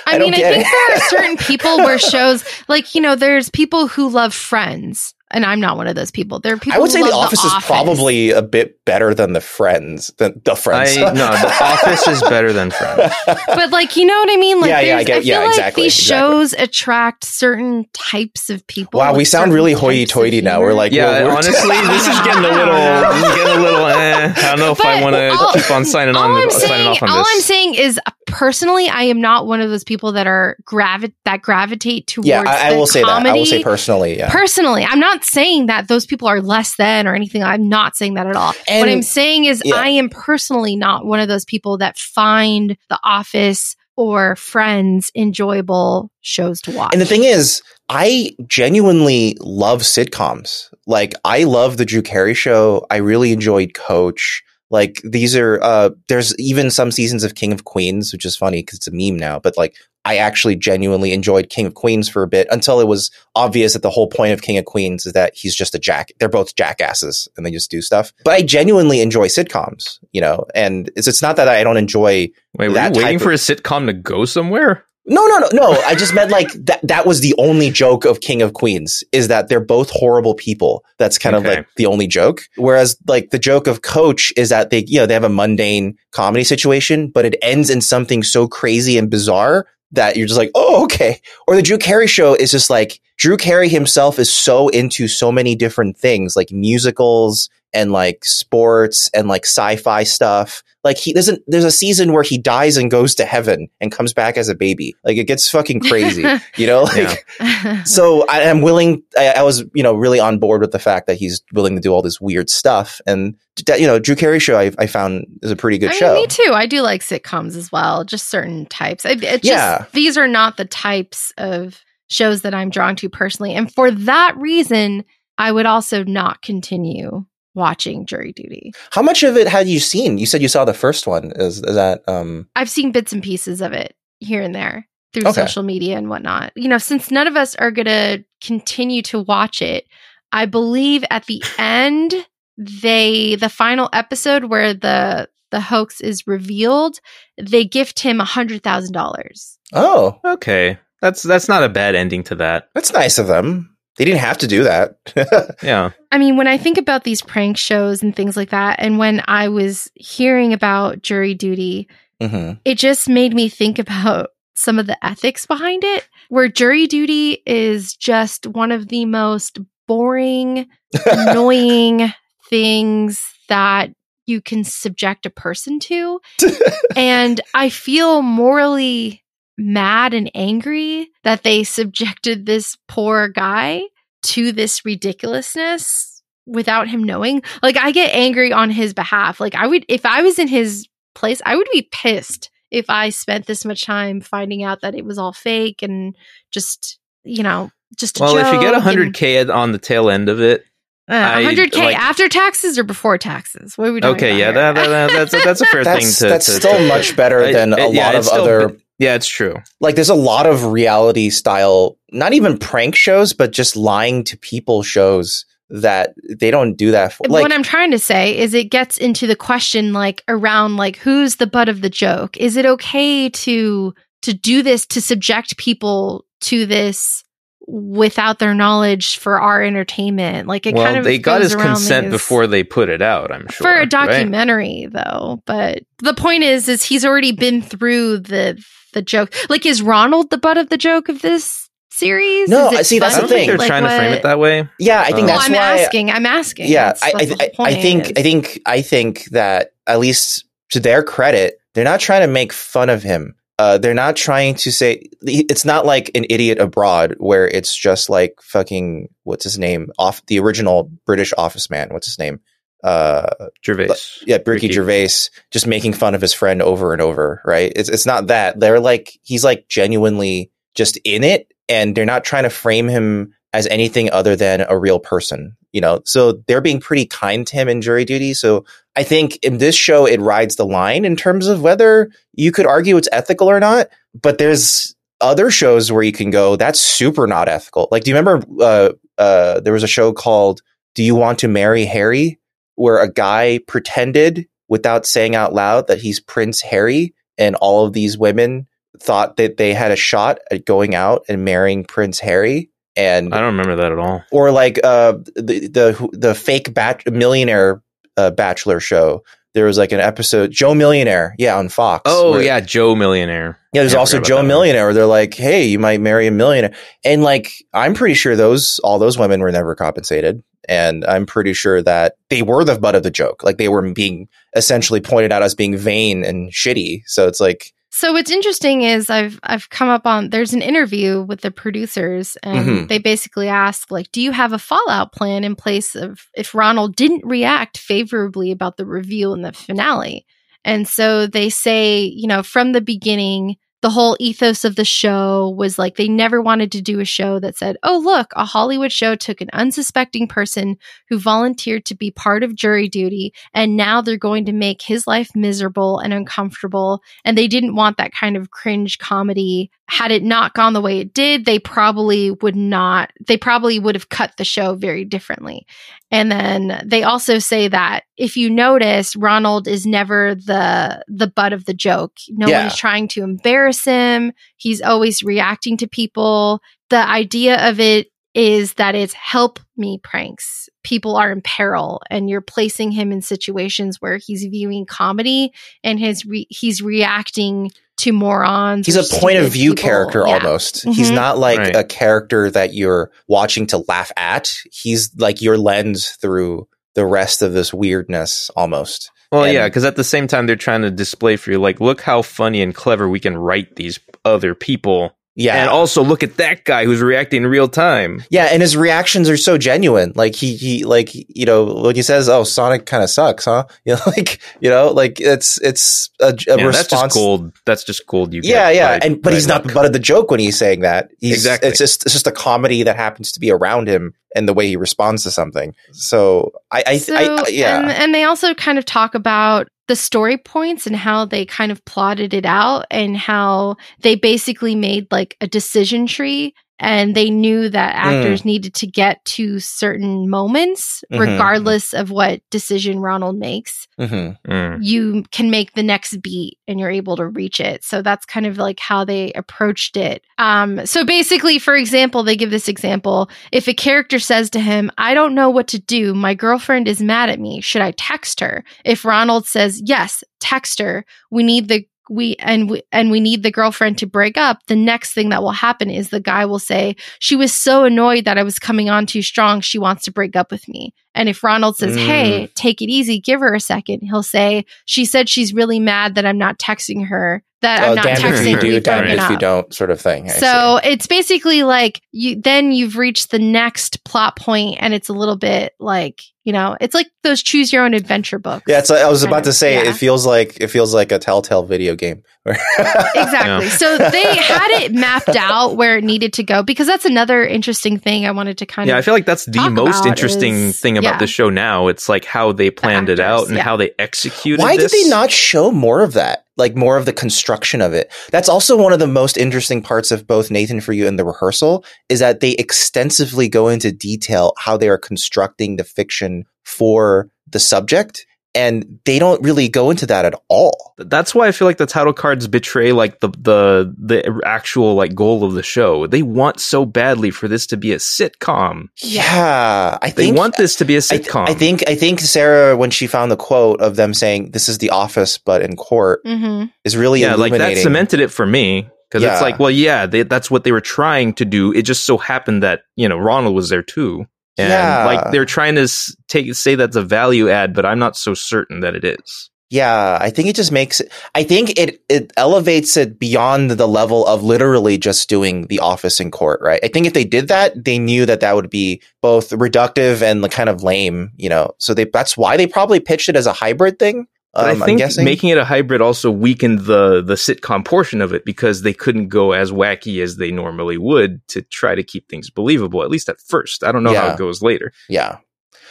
I, I, mean, I think it. there are certain people where shows, like, you know, there's people who love Friends, and I'm not one of those people. There are people I would who say The love Office, is probably a bit better than the Friends, than the Friends. I no, The Office is better than Friends. but like, you know what I mean? Like, Yeah, yeah, I get- I feel yeah, like exactly, these exactly. shows attract certain types of people. wow, we sound really types hoity-toity now. We're like, Yeah, we're- we're- honestly, this is getting a little, this is getting a little. Eh, I don't know if I want to keep on signing on, all I'm signing saying, off on all I'm saying is, uh, personally, I am not one of those people that are gravi- that gravitate towards. yeah, I, I the will say that. I will say personally, yeah. Personally, I'm not saying that those people are less than or anything. I'm not saying that at all. And- what I'm saying is, yeah. I am personally not one of those people that find The Office or Friends enjoyable shows to watch. And the thing is, I genuinely love sitcoms. Like I love the Drew Carey show. I really enjoyed Coach. Like these are uh there's even some seasons of King of Queens, which is funny because it's a meme now, but like I actually genuinely enjoyed King of Queens for a bit until it was obvious that the whole point of King of Queens is that he's just a jack. They're both jackasses and they just do stuff. But I genuinely enjoy sitcoms, you know, and it's, it's not that I don't enjoy Wait, were you waiting for a sitcom to go somewhere? No, no, no, no. I just meant like that. That was the only joke of King of Queens is that they're both horrible people. That's kind of like the only joke. Whereas like the joke of Coach is that they, you know, they have a mundane comedy situation, but it ends in something so crazy and bizarre that you're just like, oh, okay. Or the Drew Carey show is just like Drew Carey himself is so into so many different things, like musicals and like sports and like sci-fi stuff. Like he doesn't. There's a season where he dies and goes to heaven and comes back as a baby. Like it gets fucking crazy, you know. Like, Yeah. so I am willing. I, I was, you know, really on board with the fact that he's willing to do all this weird stuff. And you know, Drew Carey show I, I found is a pretty good I mean, show. me too. I do like sitcoms as well, just certain types. I, it just, Yeah. These are not the types of shows that I'm drawn to personally. And for that reason, I would also not continue watching jury duty. How much of it had you seen? You said you saw the first one. Is, is that um? I've seen bits and pieces of it here and there through Okay. social media and whatnot. You know, since none of us are going to continue to watch it, I believe at the end, they, the final episode where the, the hoax is revealed, they gift him a hundred thousand dollars. Oh, Okay, that's that's not a bad ending to that. that's nice of them. They didn't have to do that. Yeah, I mean, when I think about these prank shows and things like that, and when I was hearing about jury duty, hmm it just made me think about some of the ethics behind it, where jury duty is just one of the most boring, annoying things that you can subject a person to. and I feel morally mad and angry that they subjected this poor guy to this ridiculousness without him knowing. Like, I get angry on his behalf. Like, I would, if I was in his place, I would be pissed if I spent this much time finding out that it was all fake and just, you know, just a well, if you get joke hundred and- k on the tail end of it, uh, 100k like- after taxes or before taxes? What are we talking okay, yeah, that, that, that- that's a, that's a fair thing that's to. that's to- still to- much better I- than a I- yeah, lot of it's still- other. Yeah, it's true. like there's a lot of reality style not even prank shows but just lying to people shows that they don't do that for like what I'm trying to say is it gets into the question like around like who's the butt of the joke? Is it okay to to do this to subject people to this without their knowledge for our entertainment? Like it well, kind of they got his consent these- before they put it out. I'm sure for a right? documentary though. But the point is is he's already been through the the joke. Like is Ronald the butt of the joke of this series? No, Is it see, that's I the don't think they're. Like, trying to frame it that way. yeah i think that's Well, I'm why asking. I'm asking. yeah That's I, what I, I, I think is. i think i think that at least to their credit they're not trying to make fun of him. Uh, they're not trying to say it's not like an idiot abroad where it's just like fucking what's his name off the original British office man. What's his name? Uh, Gervais. yeah, Ricky, Ricky. Gervais just making fun of his friend over and over, right? It's it's not that. They're like he's like genuinely just in it and they're not trying to frame him as anything other than a real person, you know. So they're being pretty kind to him in jury duty. So I think in this show it rides the line in terms of whether you could argue it's ethical or not, but there's other shows where you can go that's super not ethical. Like do you remember uh uh there was a show called Do You Want to Marry Harry where a guy pretended without saying out loud that he's Prince Harry, and all of these women thought that they had a shot at going out and marrying Prince Harry. And I don't remember that at all. or like uh, the the the fake bat- millionaire uh, bachelor show. There was like an episode, Joe Millionaire, yeah, on Fox. Oh where- yeah, Joe Millionaire. yeah. There's also Joe. Millionaire, where they're like, "Hey, you might marry a millionaire," and like, I'm pretty sure those all those women were never compensated, and I'm pretty sure that they were the butt of the joke. Like they were being essentially pointed out as being vain and shitty. So it's like, So what's interesting is I've I've come up on there's an interview with the producers and Mhm. they basically ask like do you have a fallout plan in place of if Ronald didn't react favorably about the reveal in the finale. And so they say, you know, from the beginning the whole ethos of the show was like they never wanted to do a show that said, "Oh, look, a Hollywood show took an unsuspecting person who volunteered to be part of jury duty and now they're going to make his life miserable and uncomfortable and they didn't want that kind of cringe comedy. Had it not gone the way it did, they probably would not, they probably would have cut the show very differently. And then they also say that if you notice, Ronald is never the the butt of the joke. No Yeah. one is trying to embarrass him. He's always reacting to people. The idea of it is that it's help me pranks. People are in peril and you're placing him in situations where he's viewing comedy and his re- he's reacting to morons. he's a point of view people. character Yeah. almost. He's Mhm. not like Right. a character that you're watching to laugh at. He's like your lens through the rest of this weirdness almost. Well, And- yeah, because at the same time they're trying to display for you, like, look how funny and clever we can write these other people, Yeah. and also look at that guy who's reacting in real time. Yeah, and his reactions are so genuine. Like he, he, like you know, when he says, "Oh, Sonic kind of sucks," huh? You know, like you know, like it's it's a, a Yeah, response. that's just gold. That's just gold. You Yeah, yeah, by- and but he's not the butt of the joke when he's saying that. He's, Exactly. It's just it's just a comedy that happens to be around him and the way he responds to something. So I, I, So, I, I yeah, and, and they also kind of talk about the story points and how they kind of plotted it out and how they basically made like a decision tree and they knew that Hmm. actors needed to get to certain moments Mhm. regardless of what decision Ronald makes Mhm. Mm. you can make the next beat and you're able to reach it. So that's kind of like how they approached it. Um, so basically, for example, they give this example. If a character says to him, I don't know what to do, my girlfriend is mad at me. Should I text her? If Ronald says, Yes, text her, we need the we and we and we need the girlfriend to break up the next thing that will happen is the guy will say she was so annoyed that i was coming on too strong she wants to break up with me and if ronald says Mm. hey take it easy give her a second he'll say she said she's really mad that i'm not texting her that Oh, i'm not damn if texting you do, we've damn broken if you up don't, sort of thing. I so see. it's basically like you then you've reached the next plot point and it's a little bit like you know it's like those choose your own adventure books yeah, it's like, I was about of, to say yeah. it feels like it feels like a Telltale video game. exactly. Yeah. So they had it mapped out where it needed to go because that's another interesting thing I wanted to kind of. Yeah, I feel like that's the most interesting is- thing about yeah. the show now. It's like how they planned it actors, out and yeah. how they executed. It. Why this. did they not show more of that? Like more of the construction of it. That's also one of the most interesting parts of both Nathan for you and the rehearsal is that they extensively go into detail how they are constructing the fiction for the subject. And they don't really go into that at all. That's why I feel like the title cards betray like the the the actual like goal of the show. They want so badly for this to be a sitcom. Yeah. I They think want this to be a I, th- sitcom. I think I think Sara, when she found the quote of them saying this is the office but in court, hmm is really yeah, like that cemented it for me because Yeah. it's like, well, yeah, they, that's what they were trying to do. It just so happened that you know Ronald was there too, and Yeah. like they're trying to take say that's a value add, but I'm not so certain that it is. Yeah, I think it just makes it. I think it it elevates it beyond the level of literally just doing the office in court, right? I think if they did that, they knew that that would be both reductive and like kind of lame, you know. So they that's why they probably pitched it as a hybrid thing. But Um, I I'm think guessing. making it a hybrid also weakened the the sitcom portion of it because they couldn't go as wacky as they normally would to try to keep things believable. At least at first, I don't know how it goes later. yeah,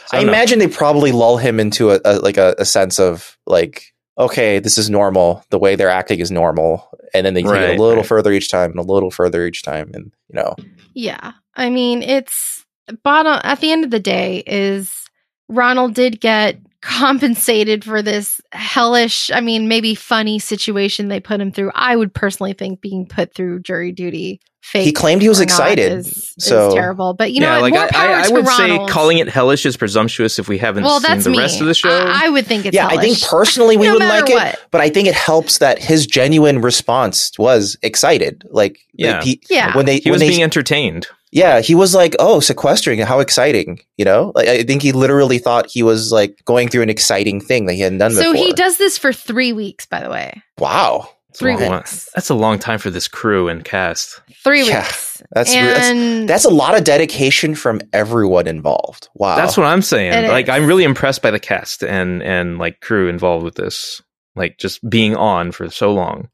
So I no. imagine they probably lull him into a, a like a, a sense of like, okay, this is normal. The way they're acting is normal, and then they take it a little right. further each time and a little further each time, and you know, Yeah. I mean, it's bottom at the end of the day is Ronald did get compensated for this hellish, I mean, maybe funny situation they put him through. I would personally think being put through jury duty fake he claimed he was excited. is, is so terrible. But you yeah, know, what? like more I, power I, I to would Ronald. say calling it hellish is presumptuous if we haven't well, seen that's the me. rest of the show. I, I would think it's yeah, I think personally we No wouldn't matter like it, but I think it helps that his genuine response was excited. Like, Yeah. like, he, Yeah. when they he when was they being entertained. Yeah, he was like, "Oh, sequestering! How exciting!" You know, like I think he literally thought he was like going through an exciting thing that he hadn't done So before. he does this for three weeks, by the way. Wow, It's Three long- weeks. That's a long time for this crew and cast. Three Yeah, weeks. that's re- that's- and that's a lot of dedication from everyone involved. Wow, That's what I'm saying. It like is. I'm really impressed by the cast and and like crew involved with this. Like just being on for so long.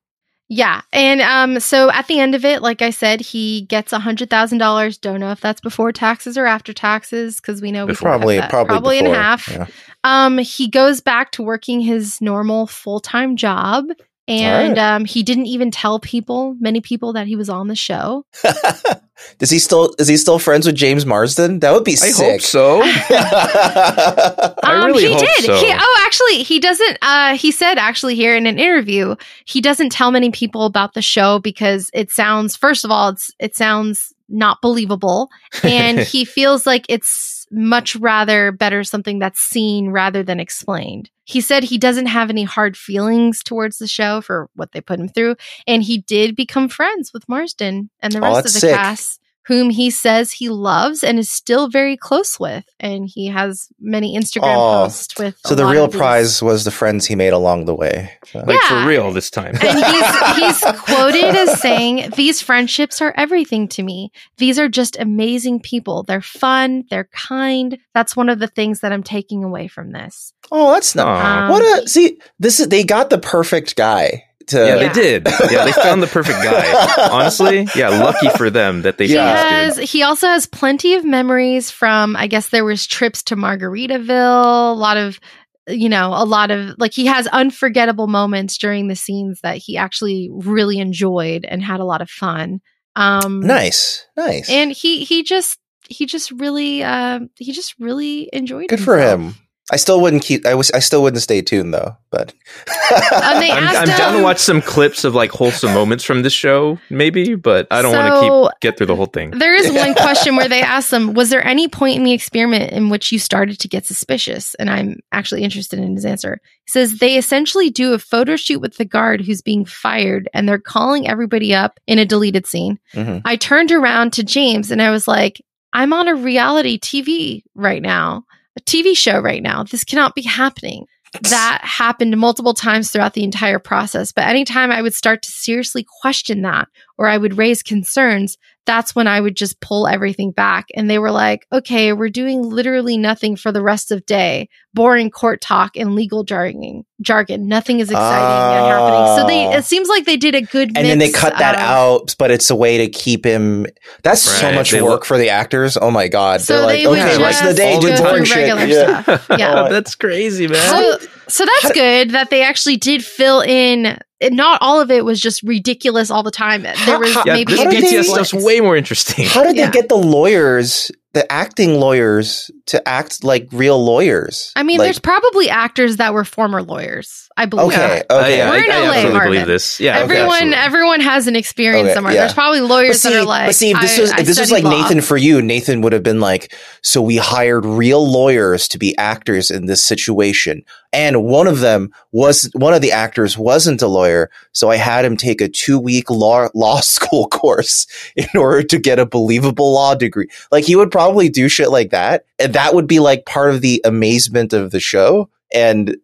Yeah. And um so at the end of it, like I said, he gets a hundred thousand dollars. Don't know if that's before taxes or after taxes, because we know we probably probably in before. half. Yeah. Um he goes back to working his normal full time job. And um, he didn't even tell people, many people, that he was on the show. Does he still is he still friends with James Marsden? That would be I sick. hope so. I um, really he hope did. so. He, oh, actually, he doesn't. Uh, he said actually here in an interview, he doesn't tell many people about the show because it sounds. First of all, it's it sounds not believable, and he feels like it's much rather better something that's seen rather than explained. He said he doesn't have any hard feelings towards the show for what they put him through, and he did become friends with Marsden and the Oh, rest of the sick. cast whom he says he loves and is still very close with. And he has many Instagram Aw. posts with. so a the lot real of these- prize was the friends he made along the way. So- like Yeah. for real this time. And he's he's quoted as saying, "These friendships are everything to me. These are just amazing people. They're fun. They're kind. That's one of the things that I'm taking away from this." oh, that's not Um, what a see. This is they got the perfect guy to. yeah, Yeah. they did. Yeah, they found the perfect guy. Honestly, yeah, lucky for them that they He Yeah. found this has. dude. He also has plenty of memories from. I guess there was trips to Margaritaville. A lot of, you know, a lot of like he has unforgettable moments during the scenes that he actually really enjoyed and had a lot of fun. Um, nice, nice. and he he just he just really uh he just really enjoyed. It. Good for him. I still wouldn't keep. I was. I still wouldn't stay tuned though. But I'm, I'm down to watch some clips of like wholesome moments from this show, maybe, but I don't want to keep get through the whole thing. There is one question where they asked them, "Was there any point in the experiment in which you started to get suspicious?" And I'm actually interested in his answer. He says they essentially do a photo shoot with the guard who's being fired, and they're calling everybody up in a deleted scene. Mhm. I turned around to James and I was like, "I'm on a reality TV right now, TV show right now. This cannot be happening." that happened multiple times throughout the entire process. But anytime I would start to seriously question that or I would raise concerns, that's when I would just pull everything back. And they were like, okay, we're doing literally nothing for the rest of day. Boring court talk and legal jargon. Jargon. Nothing is exciting and happening. So they Oh. it seems like they did a good and then they cut that of- out, but it's a way to keep him. That's so much They work look- for the actors. Oh my god! So They're like, they would okay, rest of the day, all do boring shit. regular Yeah. stuff. Yeah. Oh, that's crazy, man. So, so that's how- good that they actually did fill in. Not all of it was just ridiculous all the time. There was How- yeah, maybe this How BTS stuff's way more interesting. How did Yeah. they get the lawyers, the acting lawyers, to act like real lawyers? I mean, Like- there's probably actors that were former lawyers. I believe. Okay, Uh, okay. yeah, We're I, in I LA, absolutely Marvin. believe this. Yeah, everyone, absolutely. everyone has an experience Okay, somewhere. yeah. There's probably But lawyers see, that are like. but see, if this was I if this was like law. Nathan for you, Nathan would have been like, so we hired real lawyers to be actors in this situation, and one of them was one of the actors wasn't a lawyer, so I had him take a two week law law school course in order to get a believable law degree. Like he would probably do shit like that, and that would be like part of the amazement of the show. and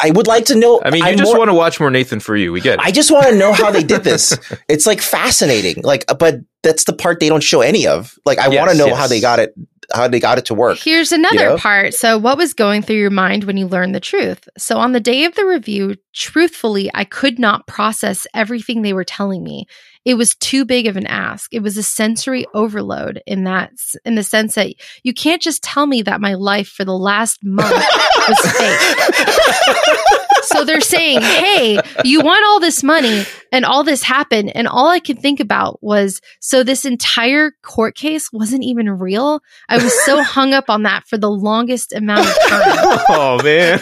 I would like to know. I mean, you I'm just more- want to watch more Nathan for you. We get it. I just want to know how they did this. it's like fascinating. Like, uh, but that's the part they don't show any of. Like, I want to know yes. how they got it, how they got it to work. Here's another know? part. So, what was going through your mind when you learned the truth? So, on the day of the review, truthfully, I could not process everything they were telling me. It was too big of an ask. It was a sensory overload in that, in the sense that you can't just tell me that my life for the last month was fake. so they're saying, "Hey, you want all this money and all this happened." And all I could think about was, so this entire court case wasn't even real. I was so hung up on that for the longest amount of time. oh man.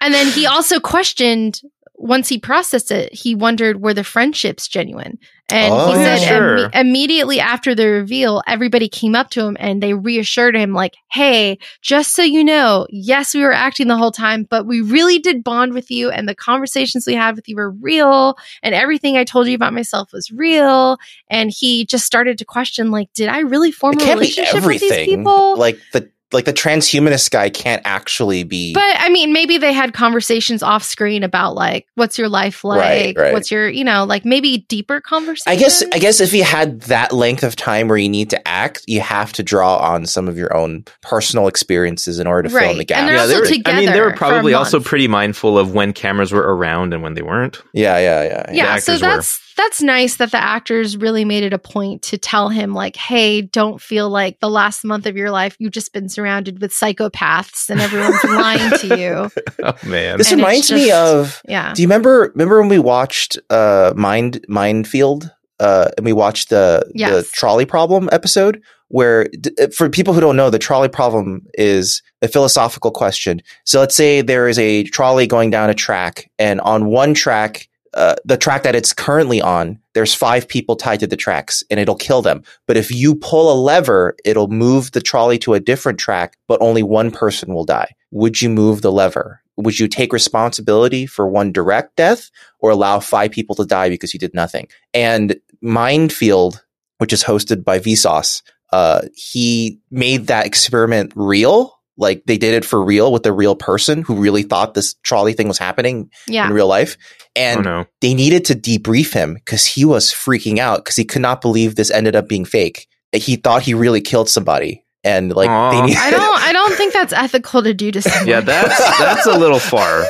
And then he also questioned once he processed it, he wondered were the friendships genuine? And Oh, he yeah, said sure. imme- immediately after the reveal, everybody came up to him and they reassured him, like, hey, just so you know, yes, we were acting the whole time, but we really did bond with you. And the conversations we had with you were real. And everything I told you about myself was real. And he just started to question, like, did I really form It a relationship with these people? Like the like the transhumanist guy can't actually be. But I mean, maybe they had conversations off screen about like, what's your life like? Right, right. What's your, you know, like maybe deeper conversations. I guess I guess if you had that length of time where you need to act, you have to draw on some of your own personal experiences in order to fill in Right. the And yeah, also they were, I mean, they were probably also pretty mindful of when cameras were around and when they weren't. yeah, yeah, yeah, yeah. yeah, so actors were. That's that's nice that the actors really made it a point to tell him like, hey, don't feel like the last month of your life you've just been surrounded with psychopaths and everyone's lying to you. Oh man. This And it's reminds me of. Yeah. Do you remember? Remember when we watched uh, Mind Mindfield? Uh, and we watched the the trolley problem episode. Where, uh, for people who don't know, the trolley problem is a philosophical question. So let's say there is a trolley going down a track, and on one track, uh, the track that it's currently on, there's five people tied to the tracks, and it'll kill them. But if you pull a lever, it'll move the trolley to a different track, but only one person will die. Would you move the lever? Would you take responsibility for one direct death or allow five people to die because you did nothing? And Mind Field, which is hosted by Vsauce, uh, he made that experiment real. Like they did it for real with a real person who really thought this trolley thing was happening Yeah. in real life. oh And no. they needed to debrief him because he was freaking out because he could not believe this ended up being fake. He thought he really killed somebody. And like they need- I don't I don't think that's ethical to do to someone. Yeah, that's that's a little far.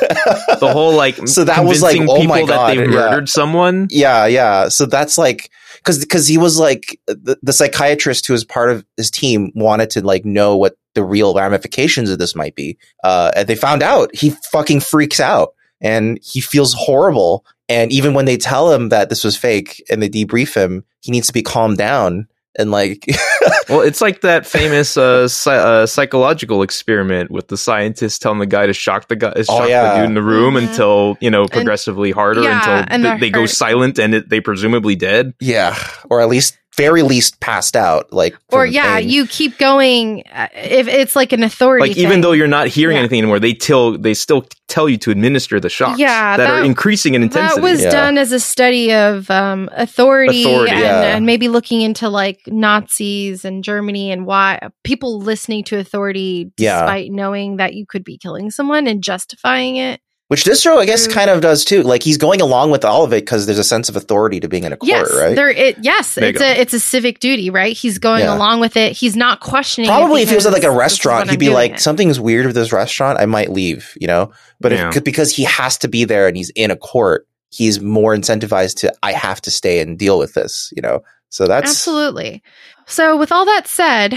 The whole like So that was like, oh people my that they God, yeah. murdered someone. Yeah, yeah. So that's like because because he was like the, the psychiatrist who was part of his team wanted to like know what the real ramifications of this might be. Uh, and they found out. He fucking freaks out and he feels horrible. And even when they tell him that this was fake and they debrief him, he needs to be calmed down and like Well, it's like that famous uh, psy- uh, psychological experiment with the scientist telling the guy to shock the guy, Oh, shock yeah. the dude in the room Mhm. until you know progressively harder yeah, until th- that they go silent and it, they presumably dead. yeah, or at least very least passed out. Like or yeah, pain. you keep going uh, if it's like an authority. Like even though you're not hearing Yeah. anything anymore, they till they still tell you to administer the shocks. Yeah, that, are increasing in intensity. That was Yeah. done as a study of um, authority, Authority, and, yeah. and maybe looking into like Nazis and Germany and why people listening to authority Yeah. despite knowing that you could be killing someone and justifying it. Which Distro, I guess, True. kind of does too. Like he's going along with all of it because there's a sense of authority to being in a court, yes, right? there. It, yes, There it's go. a it's a civic duty, right? He's going Yeah. along with it. He's not questioning. it Probably if he was at like a because this is restaurant, he'd I'm be like, it. something's weird with this restaurant. I might leave, you know. But Yeah. if because he has to be there and he's in a court, he's more incentivized to. I have to stay and deal with this, you know. So that's Absolutely. So, with all that said,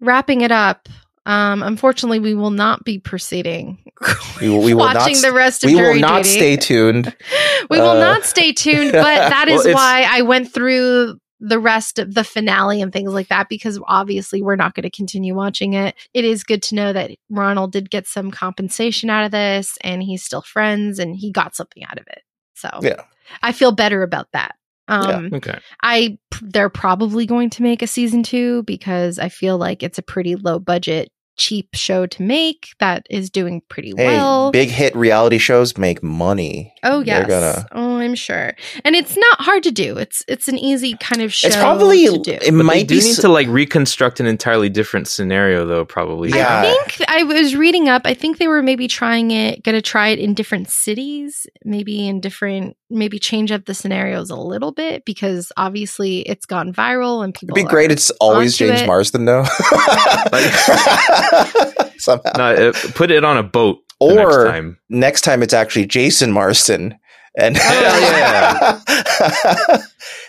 wrapping it up, um, unfortunately, we will not be proceeding. We will- we will not watching s- the rest of we will not Duty. stay tuned. we will uh, not stay tuned, but that Well, is why I went through the rest of the finale and things like that because obviously we're not going to continue watching it. It is good to know that Ronald did get some compensation out of this and he's still friends and he got something out of it. So Yeah. I feel better about that. Um, okay. I they're probably going to make a season two because I feel like it's a pretty low budget cheap show to make that is doing pretty Hey, well. big hit reality shows make money. oh they're yes. gonna- Oh, I'm sure. And it's not hard to do. It's it's an easy kind of show It's probably to do. it But they might do be need s- to like reconstruct an entirely different scenario, though. Probably. Yeah. I think I was reading up. I think they were maybe trying it, going to try it in different cities, maybe in different, maybe change up the scenarios a little bit because obviously it's gone viral and people. It'd be great. It's always James it. Marsden, though. Somehow. No, uh, put it on a boat. Or- next time. Next time, it's actually Jason Marsden, and Oh,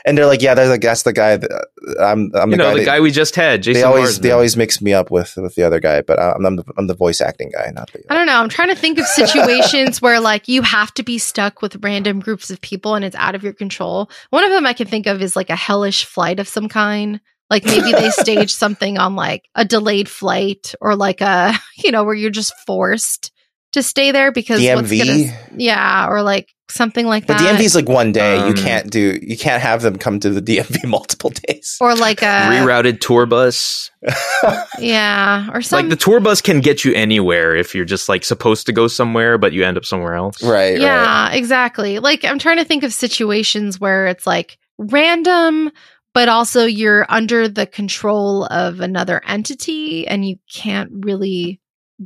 and they're like, yeah, they're like, that's the guy. That, uh, I'm, I'm you the know guy. the that- guy we just had, Jason. they always, Marsden. they always mix me up with with the other guy, but I'm, I'm the, I'm the voice acting guy, not the. I don't know. I'm trying to think of situations where like you have to be stuck with random groups of people and it's out of your control. One of them I can think of is like a hellish flight of some kind. Like maybe they stage something on like a delayed flight or like a, you know, where you're just forced to stay there because DMV, gonna, yeah, or like something like but that. is like one day. you Um, can't do. You can't have them come to the DMV multiple days. or like a rerouted tour bus. yeah, or something. like the tour bus can get you anywhere if you're just like supposed to go somewhere, but you end up somewhere else. right. yeah, Right. exactly. Like I'm trying to think of situations where it's like random, but also you're under the control of another entity and you can't really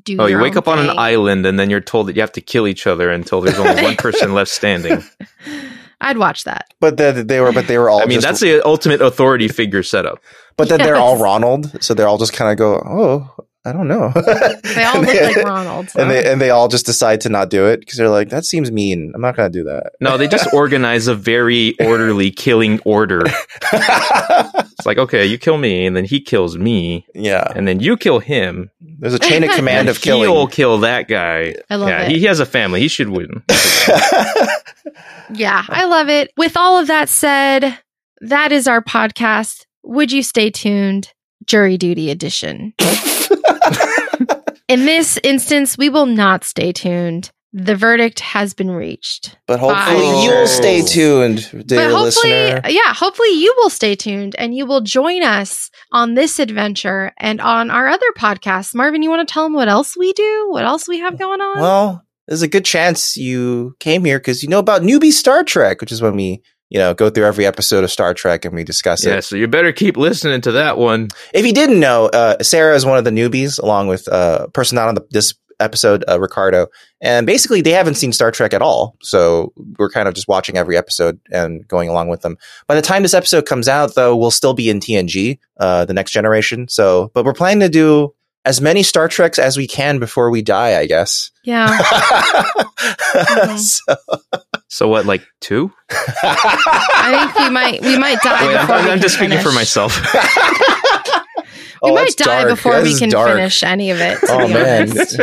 do. Oh, you wake own up on an island and then you're told that you have to kill each other until there's only one person left standing. I'd watch that. But the, they were. But they were all. I mean, just, that's the ultimate authority figure setup. But then they're all Ronald, so they're all just kind of go, oh, I don't know. They all look they- like Ronald. so- and they and they all just decide to not do it because they're like, that seems mean. I'm not going to do that. No, they just organize a very orderly killing order. It's like, okay, you kill me, and then he kills me, yeah, and then you kill him. there's a chain of command and of He'll kill that guy. I love yeah, it. he, he has a family. He should win. Yeah, I love it. With all of that said, that is our podcast. Would you stay tuned? Jury duty edition. In this instance, we will not stay tuned. The verdict has been reached. but hopefully Bye. you'll stay oh. tuned, dear but hopefully, listener. yeah, hopefully you will stay tuned and you will join us on this adventure and on our other podcasts. Marvin, you want to tell them what else we do? What else we have going on? Well, there's a good chance you came here because you know about newbie Star Trek, which is when we, you know, go through every episode of Star Trek and we discuss yeah, it. Yeah, so you better keep listening to that one. If you didn't know, uh, Sara is one of the newbies, along with uh, person not on the, this episode, uh, Ricardo, and basically they haven't seen Star Trek at all. So we're kind of just watching every episode and going along with them. By the time this episode comes out, though, we'll still be in TNG, uh, the next generation. So, but we're planning to do as many Star Treks as we can before we die, I guess. yeah. so, So what, like two? I think we might we might die Wait, I'm, before we I'm can just speaking for finish. myself. We Oh, might that's die dark. before That we is can dark. finish any of it. To Oh, be man. honest.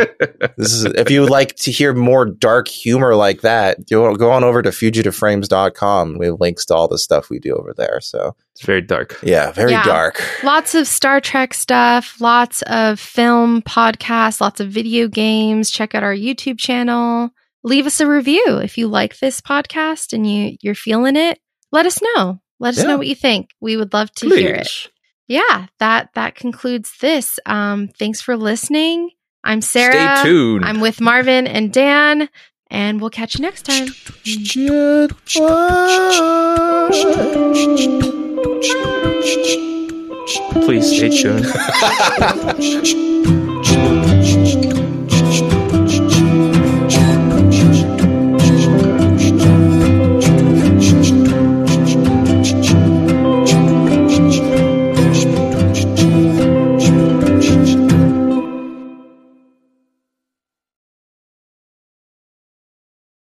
This is if you would like to hear more dark humor like that, you go on over to fugitiveframes.com. We have links to all the stuff we do over there. So it's very dark. yeah, very Yeah. dark. Lots of Star Trek stuff, lots of film podcasts, lots of video games. Check out our YouTube channel. Leave us a review if you like this podcast and you you're feeling it. Let us know. Let us Yeah. know what you think. We would love to Please. hear it. Yeah, that that concludes this. Um, thanks for listening. I'm Sara. Stay tuned. I'm with Marvin and Dan, and we'll catch you next time. Please stay tuned.